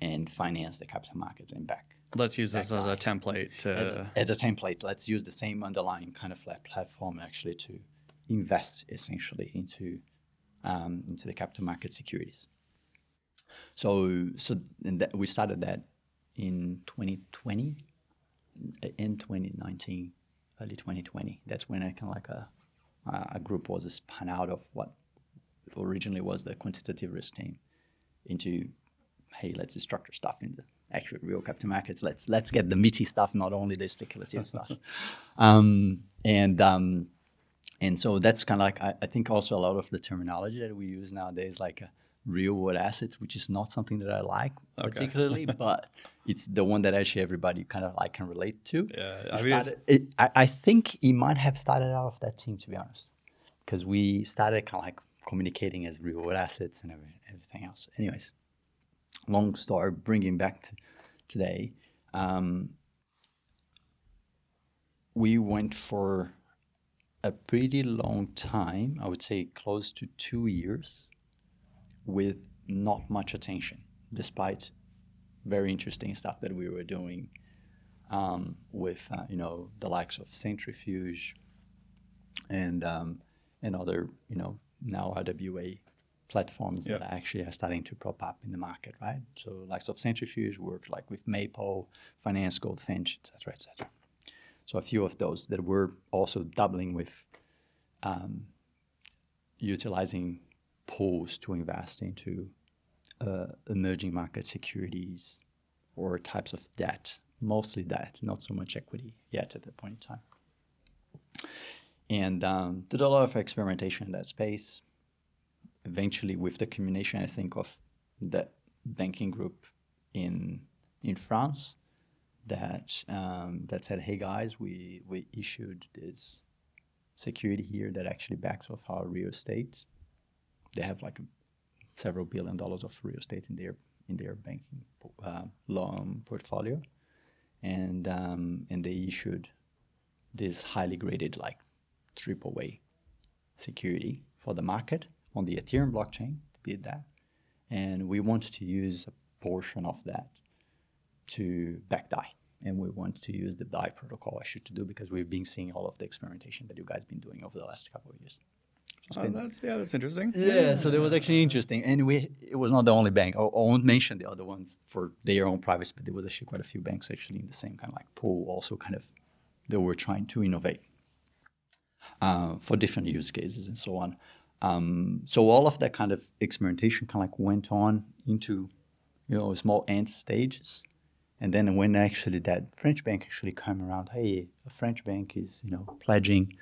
and finance the capital markets and back. Let's use this as a template to. As a, as a template, let's use the same underlying kind of like platform actually to invest essentially into um, into the capital market securities. So so that, we started that in 2020, in 2019, early 2020. That's when I kind of like a a group was spun out of what originally was the quantitative risk team into hey let's structure stuff in the actual real capital markets. Let's let's get the meaty stuff, not only the speculative stuff. Um, and um, and so that's kind of like I, I, think also a lot of the terminology that we use nowadays, like uh, real world assets, which is not something that I like okay. particularly, but it's the one that actually everybody kind of like can relate to. Yeah, I, mean, started, it, I, I think it might have started out of that team to be honest, because we started kind of like communicating as real assets and everything else. Anyways, long story, bringing back to today, um, we went for a pretty long time, I would say close to two years, with not much attention, despite very interesting stuff that we were doing um, with, uh, you know, the likes of Centrifuge and um, and other, you know, now RWA platforms that actually are starting to prop up in the market, right? So likes of Centrifuge work like with Maple, Finance Goldfinch, etc., etc. So a few of those that were also doubling with um, utilizing pools to invest into uh, emerging market securities or types of debt, mostly debt, not so much equity yet at that point in time. And um, did a lot of experimentation in that space eventually with the combination, I think, of that banking group in in France that um, that said, "Hey guys, we we issued this security here that actually backs off our real estate. They have like several billion dollars of real estate in their in their banking uh, loan portfolio, and um, and they issued this highly graded like triple A security for the market on the Ethereum blockchain did that. And we want to use a portion of that to back DAI. And we want to use the DAI protocol actually to do because we've been seeing all of the experimentation that you guys been doing over the last couple of years. Oh, that's yeah, that's interesting. Yeah, yeah, so that was actually interesting, and we it was not the only bank. I, I won't mention the other ones for their own privacy, but there was actually quite a few banks actually in the same kind of like pool, also kind of they were trying to innovate uh, for different use cases and so on. Um, so all of that kind of experimentation kind of like went on into, you know, small ant stages. And then when actually that French bank actually came around, hey, a French bank is, you know, pledging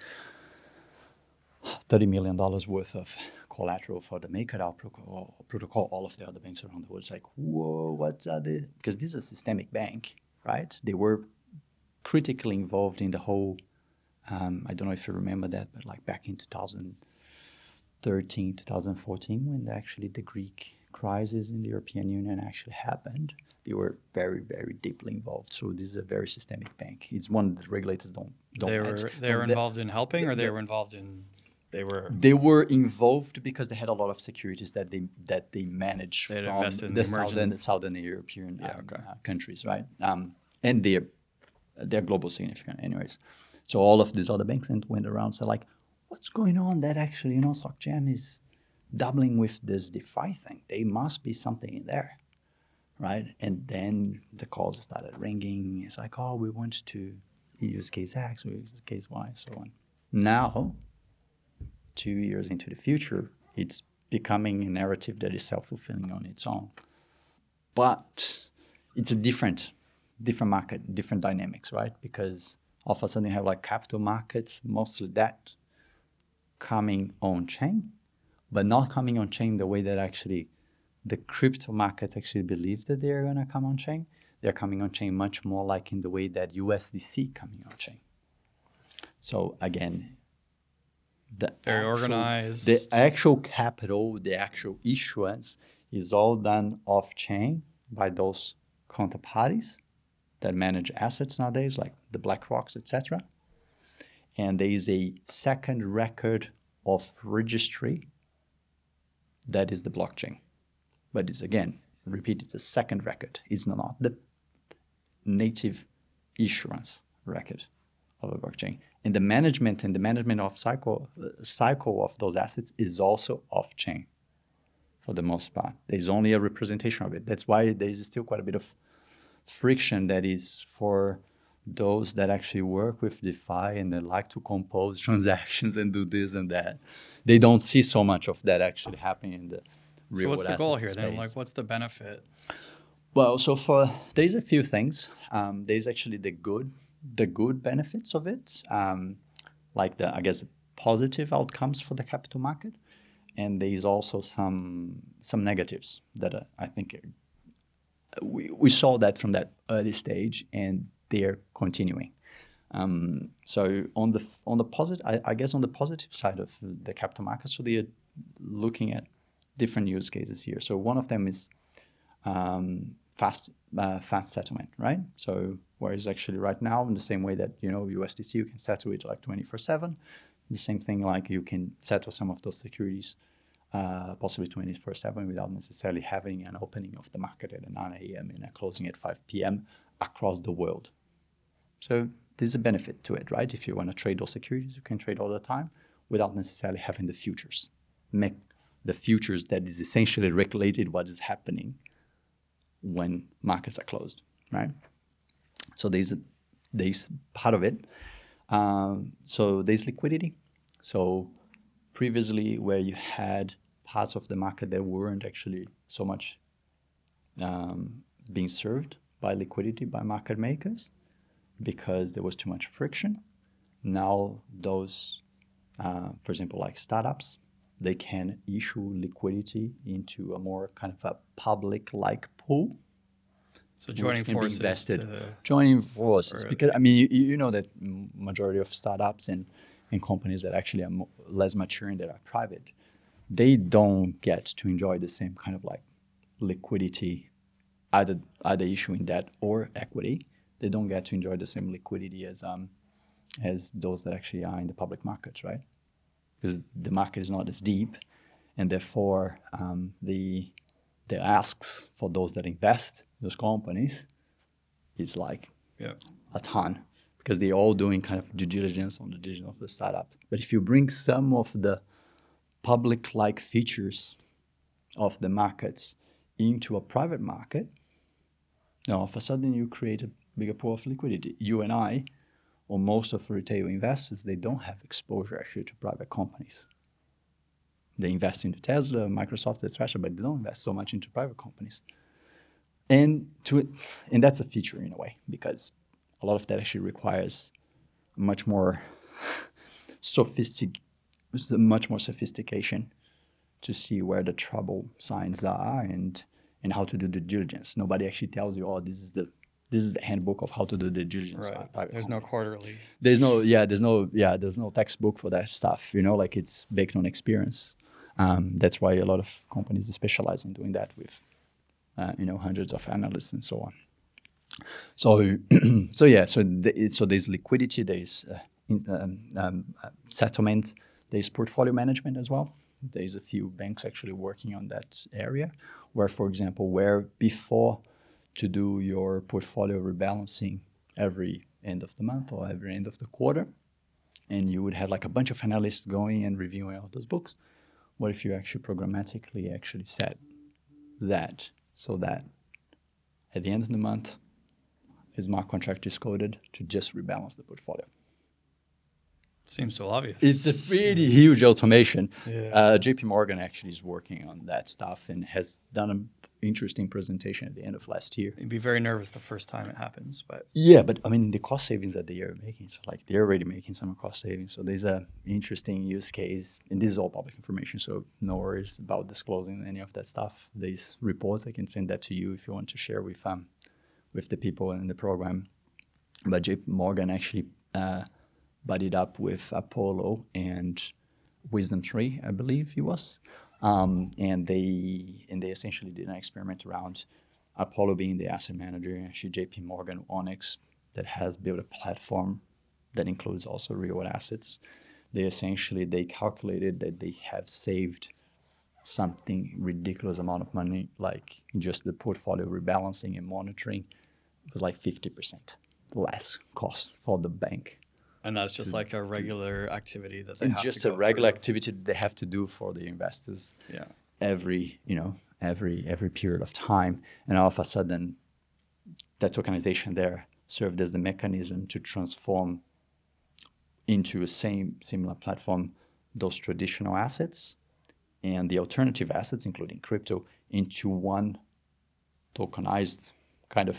$30 million worth of collateral for the MakerDAO protocol, protocol, all of the other banks around the world. It's like, whoa, what's that? Because this is a systemic bank, right? They were critically involved in the whole, um, I don't know if you remember that, but like back in 2013, 2014, when actually the Greek crisis in the European Union actually happened, they were very, very deeply involved. So this is a very systemic bank. It's one that regulators don't don't. They were they were involved in helping, or they were involved in. They were. They were involved because they had a lot of securities that they that they managed from the, the southern southern European yeah, um, okay. uh, countries, right? Um, and they're they're global significant, anyways. So all of these other banks went around. So like, what's going on that actually, you know, SocGen is doubling with this DeFi thing. There must be something in there, right? And then the calls started ringing. It's like, oh, we want to use case X, we use case Y, so on. Now, two years into the future, it's becoming a narrative that is self-fulfilling on its own. But it's a different, different market, different dynamics, right? Because all of a sudden you have like capital markets, mostly that coming on chain, but not coming on chain the way that actually the crypto markets actually believe that they're going to come on chain. They're coming on chain much more like in the way that USDC coming on chain. So again, the very actual, organized. The actual capital, the actual issuance is all done off chain by those counterparties, that manage assets nowadays, like the Black BlackRocks, etc. And there is a second record of registry that is the blockchain. But it's again, repeat, it's a second record. It's not the native issuance record of a blockchain. And the management and the management of cycle uh, cycle of those assets is also off chain for the most part. There's only a representation of it. That's why there's still quite a bit of friction that is for those that actually work with DeFi and they like to compose transactions and do this and that. They don't see so much of that actually happening in the real world. So what's the goal here space. then? Like, what's the benefit? Well, so for there's a few things. Um, there's actually the good, the good benefits of it, um, like the I guess positive outcomes for the capital market, and there's also some some negatives that I think we we saw that from that early stage, and they're continuing. Um, so on the on the positive, I, I guess on the positive side of the capital markets, so they're looking at different use cases here. So one of them is um, fast uh, fast settlement, right? So whereas actually right now, in the same way that you know USDC, you can settle it like 24/7. The same thing like you can settle some of those securities uh, possibly 24/7 without necessarily having an opening of the market at 9 a.m. and a closing at 5 p.m. across the world. So there's a benefit to it, right? If you want to trade those securities, you can trade all the time without necessarily having the futures. Make the futures that is essentially regulated what is happening when markets are closed, right? So there's there's part of it. Um, so there's liquidity. So previously, where you had parts of the market that weren't actually so much um, being served by liquidity by market makers because there was too much friction. Now those, uh, for example, like startups, they can issue liquidity into a more kind of a public-like pool So joining which can be forces invested. joining forces because I mean you, you know that majority of startups and, and companies that actually are mo- less mature and that are private, they don't get to enjoy the same kind of like liquidity, either either issuing debt or equity. They don't get to enjoy the same liquidity as um as those that actually are in the public markets, right? Because the market is not as deep, and therefore um, the the asks for those that invest those companies is like yeah. a ton because they're all doing kind of due diligence on the digital of the startup. But if you bring some of the public-like features of the markets into a private market, now all of a sudden you create a bigger pool of liquidity. You and I, or most of retail investors, they don't have exposure actually to private companies. They invest into Tesla, Microsoft, etc., but they don't invest so much into private companies. And to and that's a feature in a way because a lot of that actually requires much more sophistic, much more sophistication to see where the trouble signs are and and how to do the diligence. Nobody actually tells you, oh, this is the this is the handbook of how to do the diligence. Right. There's company." no quarterly. there's no yeah there's no yeah there's no textbook for that stuff you know like it's based on experience um, that's why a lot of companies specialize in doing that with uh, you know hundreds of analysts and so on so so yeah so the, so there's liquidity there's uh, in, um, um, settlement there's portfolio management as well. There's a few banks actually working on that area where for example where before to do your portfolio rebalancing every end of the month or every end of the quarter and you would have like a bunch of analysts going and reviewing all those books what if you actually programmatically actually set that so that at the end of the month a smart contract is coded to just rebalance the portfolio Seems so obvious. it's a pretty huge automation. Yeah. Uh, JP Morgan actually is working on that stuff and has done an interesting presentation at the end of last year. You'd be very nervous the first time it happens, but Yeah, but I mean the cost savings that they are making, so like they're already making some cost savings. So there's a interesting use case, and this is all public information, so no worries about disclosing any of that stuff. There's reports I can send that to you if you want to share with um with the people in the program. But JP Morgan actually uh, buddied up with Apollo and WisdomTree, I believe he was, um, and they and they essentially did an experiment around Apollo being the asset manager, actually JP Morgan, Onyx, that has built a platform that includes also real assets. They essentially they calculated that they have saved something ridiculous amount of money, like just the portfolio rebalancing and monitoring, it was like fifty percent less cost for the bank. And that's just like a regular activity that they have just to a regular through. activity that they have to do for the investors Yeah. every you know every every period of time and all of a sudden that tokenization there served as the mechanism to transform into a same similar platform those traditional assets and the alternative assets including crypto into one tokenized kind of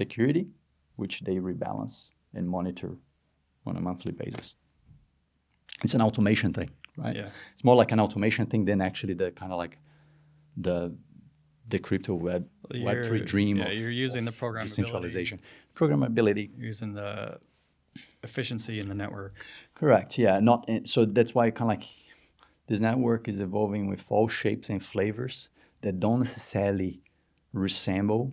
security which they rebalance and monitor on a monthly basis it's an automation thing right Yeah. it's more like an automation thing than actually the kind of like the the crypto web web three dream yeah, of, you're using the programmability. decentralization programmability Using the efficiency in the network. correct yeah not eh, so that's why kind of like this network is evolving with all shapes and flavors that don't necessarily resemble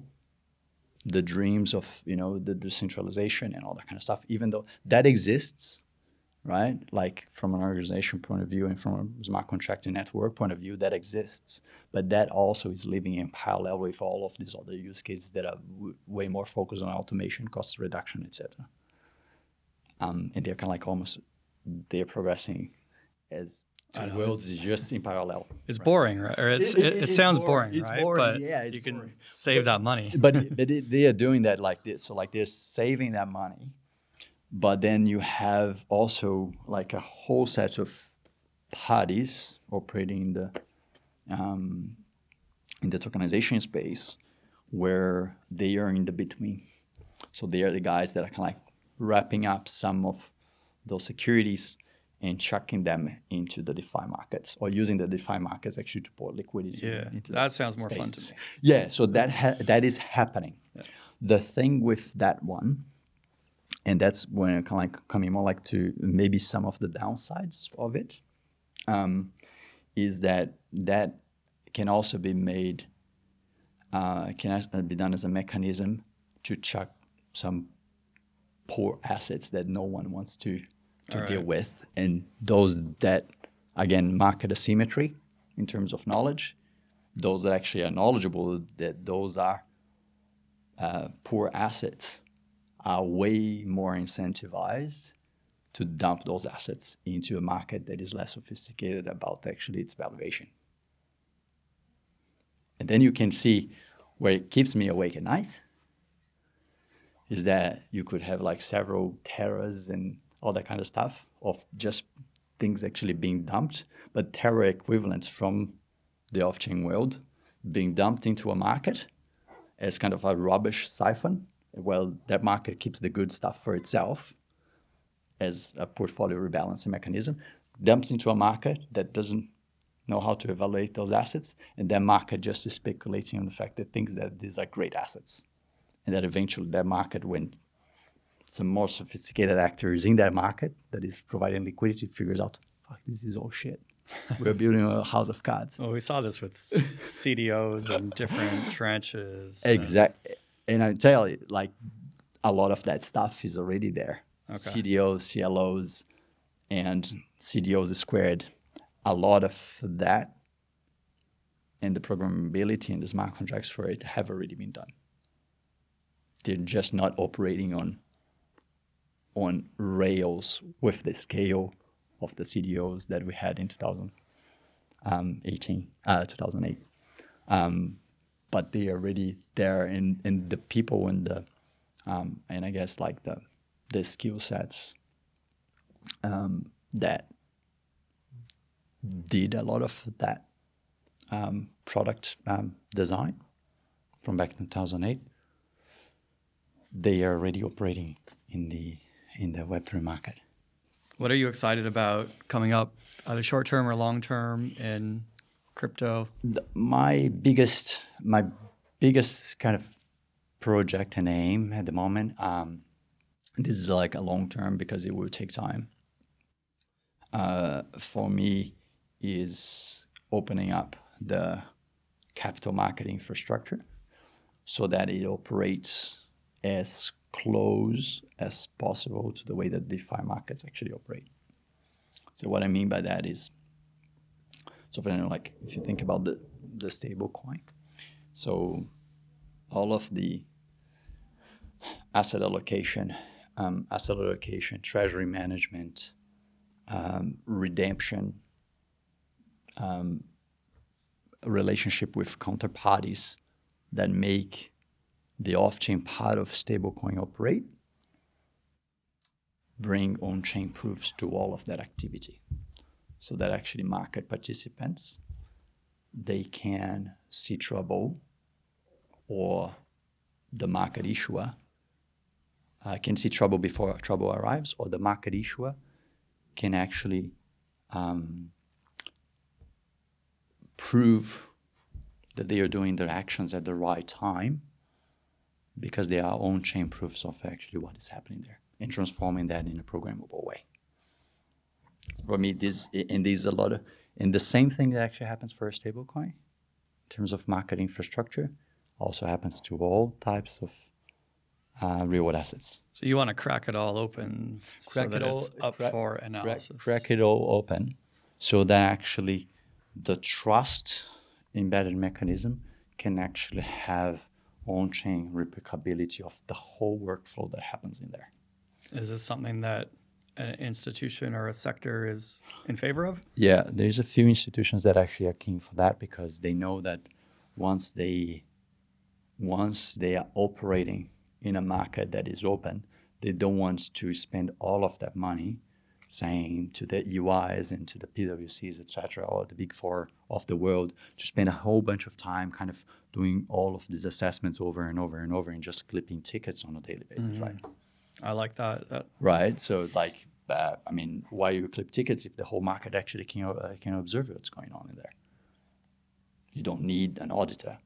the dreams of you know the decentralization and all that kind of stuff even though that exists right? Like from an organization point of view and from a smart contracting network point of view that exists. But that also is living in parallel with all of these other use cases that are w- way more focused on automation cost reduction etc um, and they're kind of like almost they're progressing as two know, worlds just in parallel It's boring, right? Or it's, It- it, it- it, sounds boring. boring, It's right? boring, But yeah, it's you can boring. save that money. but but it, they are doing that like this. So like they're saving that money, but then you have also like a whole set of parties operating in the um, in the tokenization space where they are in the between. So they are the guys that are kind of like wrapping up some of those securities and chucking them into the DeFi markets or using the DeFi markets actually to pour liquidity Yeah, into that sounds more fun to me. Yeah, so that ha- that is happening. The thing with that one, and that's when kind of like coming more like to maybe some of the downsides of it, um, is that that can also be made, uh, can be done as a mechanism to chuck some poor assets that no one wants to to deal with, and those that again market asymmetry in terms of knowledge those that actually are knowledgeable that those are uh, poor assets are way more incentivized to dump those assets into a market that is less sophisticated about actually its valuation. And then you can see where it keeps me awake at night is that you could have like several Terras and all that kind of stuff of just things actually being dumped, but Terra equivalents from the off-chain world being dumped into a market as kind of a rubbish siphon. Well, that market keeps the good stuff for itself as a portfolio rebalancing mechanism, dumps into a market that doesn't know how to evaluate those assets, and that market just is speculating on the fact that thinks that these are great assets, and that eventually that market, when some more sophisticated actors in that market that is providing liquidity, figures out, fuck, this is all shit. We're building a house of cards. Well, we saw this with CDOs and different tranches. Exactly. And I tell you, like a lot of that stuff is already there. Okay. CDOs, CLOs, and CDOs squared. A lot of that and the programmability and the smart contracts for it have already been done. They're just not operating on on rails with the scale of the CDOs that we had in 2018, uh, 2008 um, but they are already there and, and the people and the um, and I guess like the the skill sets um, that did a lot of that um, product um, design from back in 2008 they are already operating in the in the web3 market What are you excited about coming up, either short term or long term in crypto? the, my biggest my biggest kind of project and aim at the moment um, this is like a long term because it will take time uh, for me is opening up the capital market infrastructure so that it operates as close as possible to the way that DeFi markets actually operate. So what I mean by that is, so for example, like if you think about the the stable coin, so all of the asset allocation, um, asset allocation, treasury management, um, redemption, um, relationship with counterparties that make the off-chain part of stablecoin operate, bring on-chain proofs to all of that activity, so that actually market participants they can see trouble or the market issuer uh, can see trouble before trouble arrives, or the market issuer can actually um, prove that they are doing their actions at the right time because they are on chain proofs of actually what is happening there and transforming that in a programmable way. For me, this and there's a lot of and the same thing that actually happens for a stablecoin in terms of market infrastructure also happens to all types of uh, real world assets. So you want to crack it all open Crack so that it all- it's up crack- for Crack, analysis. crack it all open so that actually the trust embedded mechanism can actually have on chain replicability of the whole workflow that happens in there. Is this something that an institution or a sector is in favor of? Yeah, there's a few institutions that actually are keen for that because they know that once they once they are operating in a market that is open, they don't want to spend all of that money saying to the EYs and to the PwCs, etc., or the big four of the world, to spend a whole bunch of time kind of doing all of these assessments over and over and over and just clipping tickets on a daily basis, right? I like that. that right? So it's like, uh, I mean, why you clip tickets if the whole market actually can uh, can observe what's going on in there? You don't need an auditor;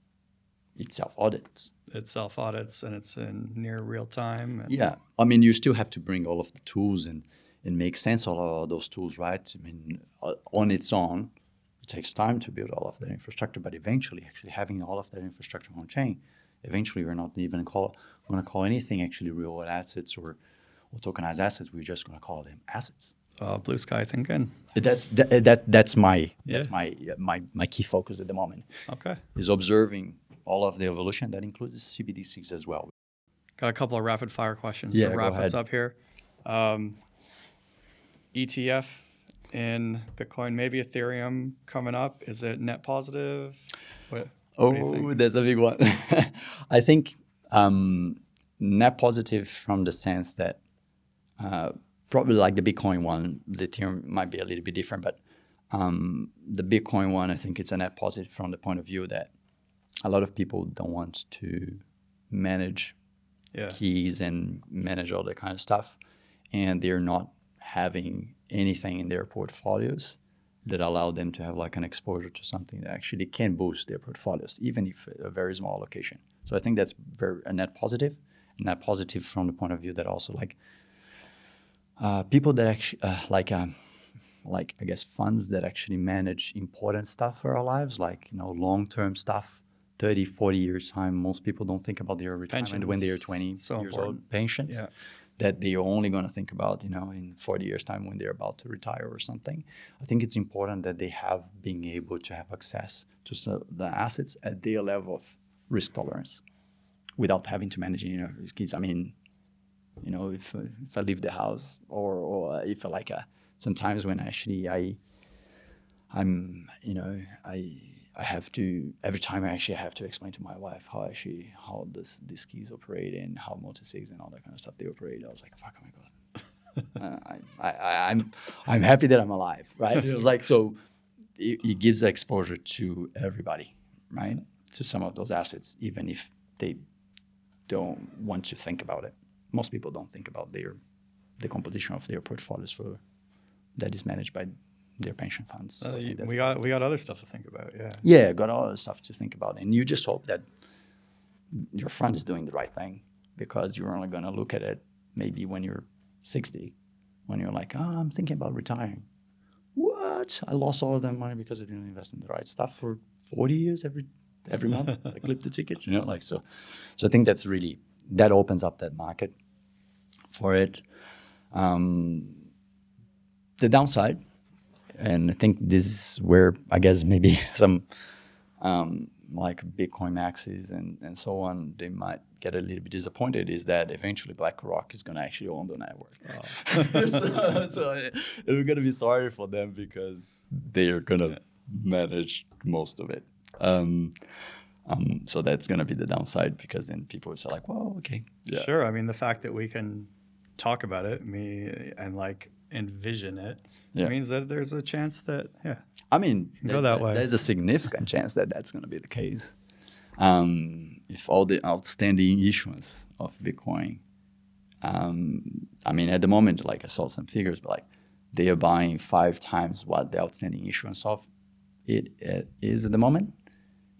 it self audits. it self audits and it's in near real time. Yeah, I mean, you still have to bring all of the tools and and make sense of all of those tools, right? I mean, uh, on its own, it takes time to build all of that infrastructure, but eventually, actually having all of that infrastructure on chain, eventually, we're not even call going to call anything actually real assets or or tokenized assets. We're just going to call them assets. uh, blue sky thinking. That's that, that that's my that's my my my key focus at the moment Okay. is observing all of the evolution that includes CBDCs as well. Got a couple of rapid fire questions Yeah, to wrap us up here. Um, ETF in Bitcoin, maybe Ethereum coming up. Is it net positive? What, what Oh, think? that's a big one. I think um, net positive from the sense that uh, probably like the Bitcoin one, the Ethereum might be a little bit different, but um, the Bitcoin one, I think it's a net positive from the point of view that a lot of people don't want to manage Yeah. keys and manage all that kind of stuff, and they're not having anything in their portfolios that allow them to have like an exposure to something that actually can boost their portfolios, even if a very small allocation. So I think that's very a net positive, net positive from the point of view that also like uh, people that actually uh, like um, like I guess funds that actually manage important stuff for our lives, like you know long-term stuff. 30, 40 years time, most people don't think about their retirement when they're 20 so years important. old. Pensions Yeah. That they're only going to think about, you know, in 40 years time when they're about to retire or something. I think it's important that they have being able to have access to the assets at their level of risk tolerance without having to manage, you know, kids. I mean, you know, if, if I leave the house or, or if I like uh sometimes when actually I, I'm, you know, I, I have to every time I actually have to explain to my wife how actually how this these keys operate and how multi-sigs and all that kind of stuff they operate. I was like, fuck, oh my god, uh, I, I, I'm I'm happy that I'm alive, right? It was like so, it, it gives exposure to everybody, right? To some of those assets, even if they don't want to think about it. Most people don't think about their the composition of their portfolios for that is managed by their pension funds. Uh, I think y- that's- we got we got other stuff to think about. Yeah. yeah, got all the stuff to think about, and you just hope that your friend is doing the right thing because you're only gonna look at it maybe when you're 60, when you're like, oh, I'm thinking about retiring. What? I lost all of that money because I didn't invest in the right stuff for 40 years. Every every month. I clip the ticket, you know, like so. So I think that's really that opens up that market for it. Um, the downside, and I think this is where I guess maybe some um, like Bitcoin maxis and, and so on, they might get a little bit disappointed is that eventually BlackRock is going to actually own the network. Oh. so, so we're going to be sorry for them because they're going to manage most of it. Um, um, so that's going to be the downside because then people will say like, well, okay. Yeah. Sure. I mean, the fact that we can talk about it me and like envision it yeah. means that there's a chance that, yeah. I mean, go that a, way. There's a significant chance that that's going to be the case. Um, if all the outstanding issuance of Bitcoin, um, I mean, at the moment, like I saw some figures, but like they are buying five times what the outstanding issuance of it uh, is at the moment.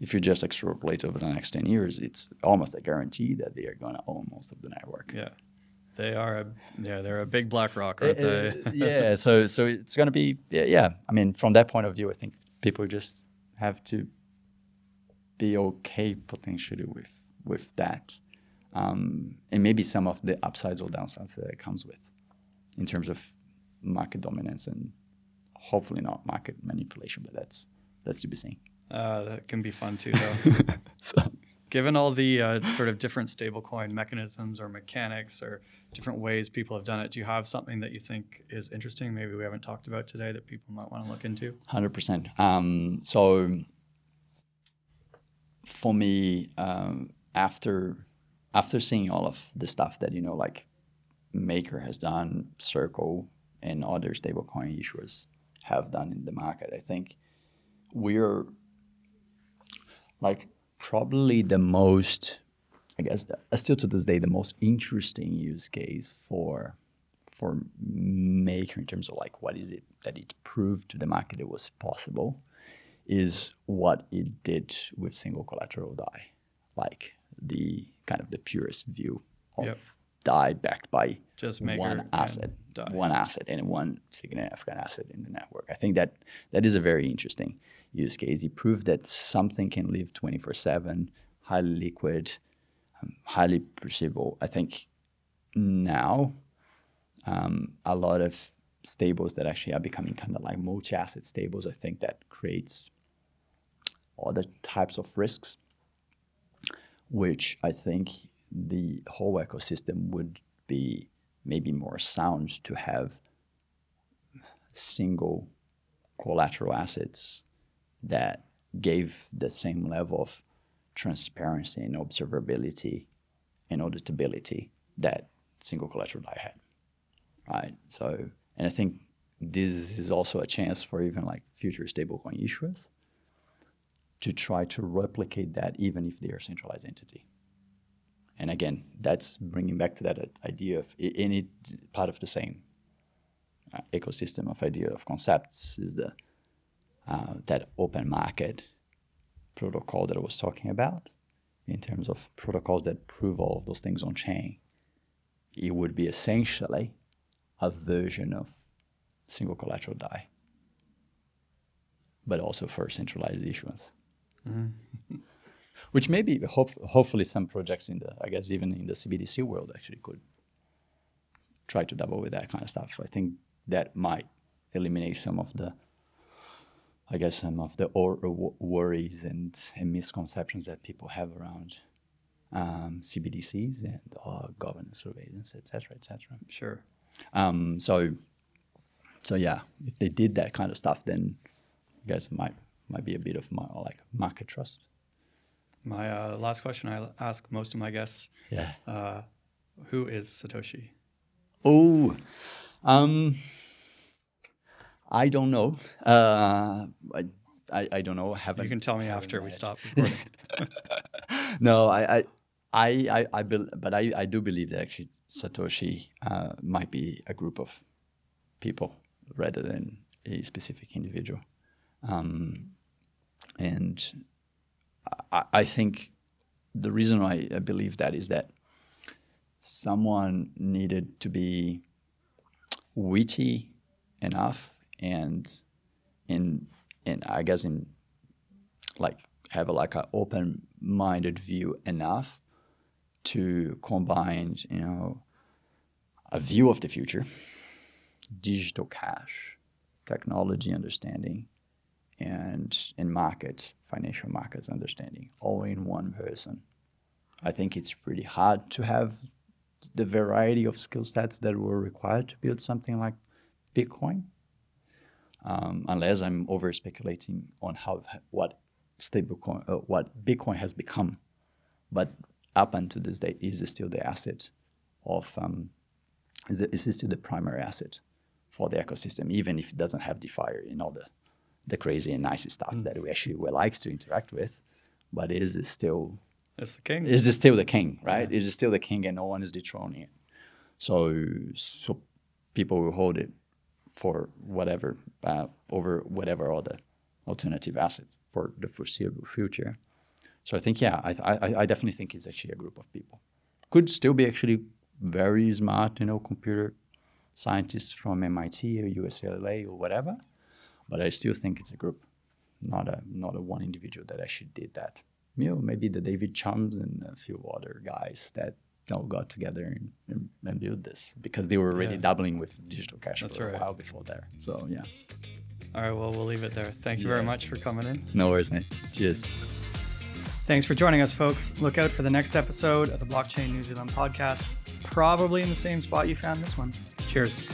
If you just extrapolate over the next 10 years, it's almost a guarantee that they are going to own most of the network. Yeah. They are a yeah, they're a big BlackRock, aren't uh, they? yeah, so so it's going to be yeah, yeah. I mean, from that point of view, I think people just have to be okay potentially with with that, um, and maybe some of the upsides or downsides that it comes with, in terms of market dominance and hopefully not market manipulation, but that's that's to be seen. Uh, that can be fun too, though. so given all the uh, sort of different stablecoin mechanisms or mechanics or different ways people have done it, do you have something that you think is interesting, maybe we haven't talked about today that people might want to look into? 100%. Um, so for me, um, after after seeing all of the stuff that, you know, like Maker has done, Circle, and other stablecoin issuers have done in the market, I think we're like probably the most, I guess, uh, still to this day, the most interesting use case for for Maker in terms of like what is it that it proved to the market it was possible is what it did with single collateral DAI, like the kind of the purest view of yep. DAI backed by just one asset, one asset and one significant asset in the network. I think that that is a very interesting use case. He proved that something can live 24 7, highly liquid, um, highly perceivable. I think now um, a lot of stables that actually are becoming kind of like multi asset stables, I think that creates other types of risks, which I think the whole ecosystem would be maybe more sound to have single collateral assets that gave the same level of transparency and observability and auditability that single collateral DAI had. Right. So, and I think this is also a chance for even like future stablecoin issuers to try to replicate that even if they are a centralized entity. And again, that's bringing back to that idea of any part of the same uh, ecosystem of idea of concepts is the uh, that open market protocol that I was talking about in terms of protocols that prove all of those things on chain. It would be essentially a version of single collateral DAI, but also for centralized issuance. Mm-hmm. Which maybe, hope, hopefully, some projects in the, I guess, even in the CBDC world actually could try to double with that kind of stuff. So I think that might eliminate some of the I guess some of the or, or worries and, and, misconceptions that people have around um, CBDCs and uh, governance surveillance, etc., etc. Sure. Um, so, so yeah, if they did that kind of stuff, then I guess it might might be a bit of my, like market trust. My uh, last question I ask most of my guests. Yeah. Uh, who is Satoshi? Oh, um, I don't know. Uh, I, I, I, don't know. Haven't, you can tell me after we stop recording. no, I, I, I, I, be, but I, I do believe that actually Satoshi uh, might be a group of people rather than a specific individual. Um, and I, I, think the reason why I believe that is that someone needed to be witty enough and in in I guess in like have a, like an open-minded view enough to combine, you know, a view of the future, digital cash, technology understanding, and in markets, financial markets understanding, all in one person. I think it's pretty hard to have the variety of skill sets that were required to build something like Bitcoin, um, unless I'm over speculating on how what stablecoin, uh, what Bitcoin has become. But up until this day, is still the asset of um, is, the, is still the primary asset for the ecosystem, even if it doesn't have DeFi and all the the crazy and nice stuff mm. that we actually would like to interact with, but is it still it's the king. Is it still the king, right? Yeah. Is it still the king, and no one is dethroning it. So so people will hold it for whatever uh, over whatever other alternative assets for the foreseeable future. So I think yeah, I, I I definitely think it's actually a group of people. Could still be actually very smart, you know, computer scientists from MIT or UCLA or whatever, but I still think it's a group, not a not a one individual that actually did that. You know, maybe the David Chaums and a few other guys that you know, got together and, and, and built this because they were already yeah. dabbling with digital cash That's for right. a while before there. So yeah. All right, well, we'll leave it there. Thank you yeah. very much for coming in. No worries, mate. Cheers. Thanks for joining us, folks. Look out for the next episode of the Blockchain New Zealand podcast, probably in the same spot you found this one. Cheers.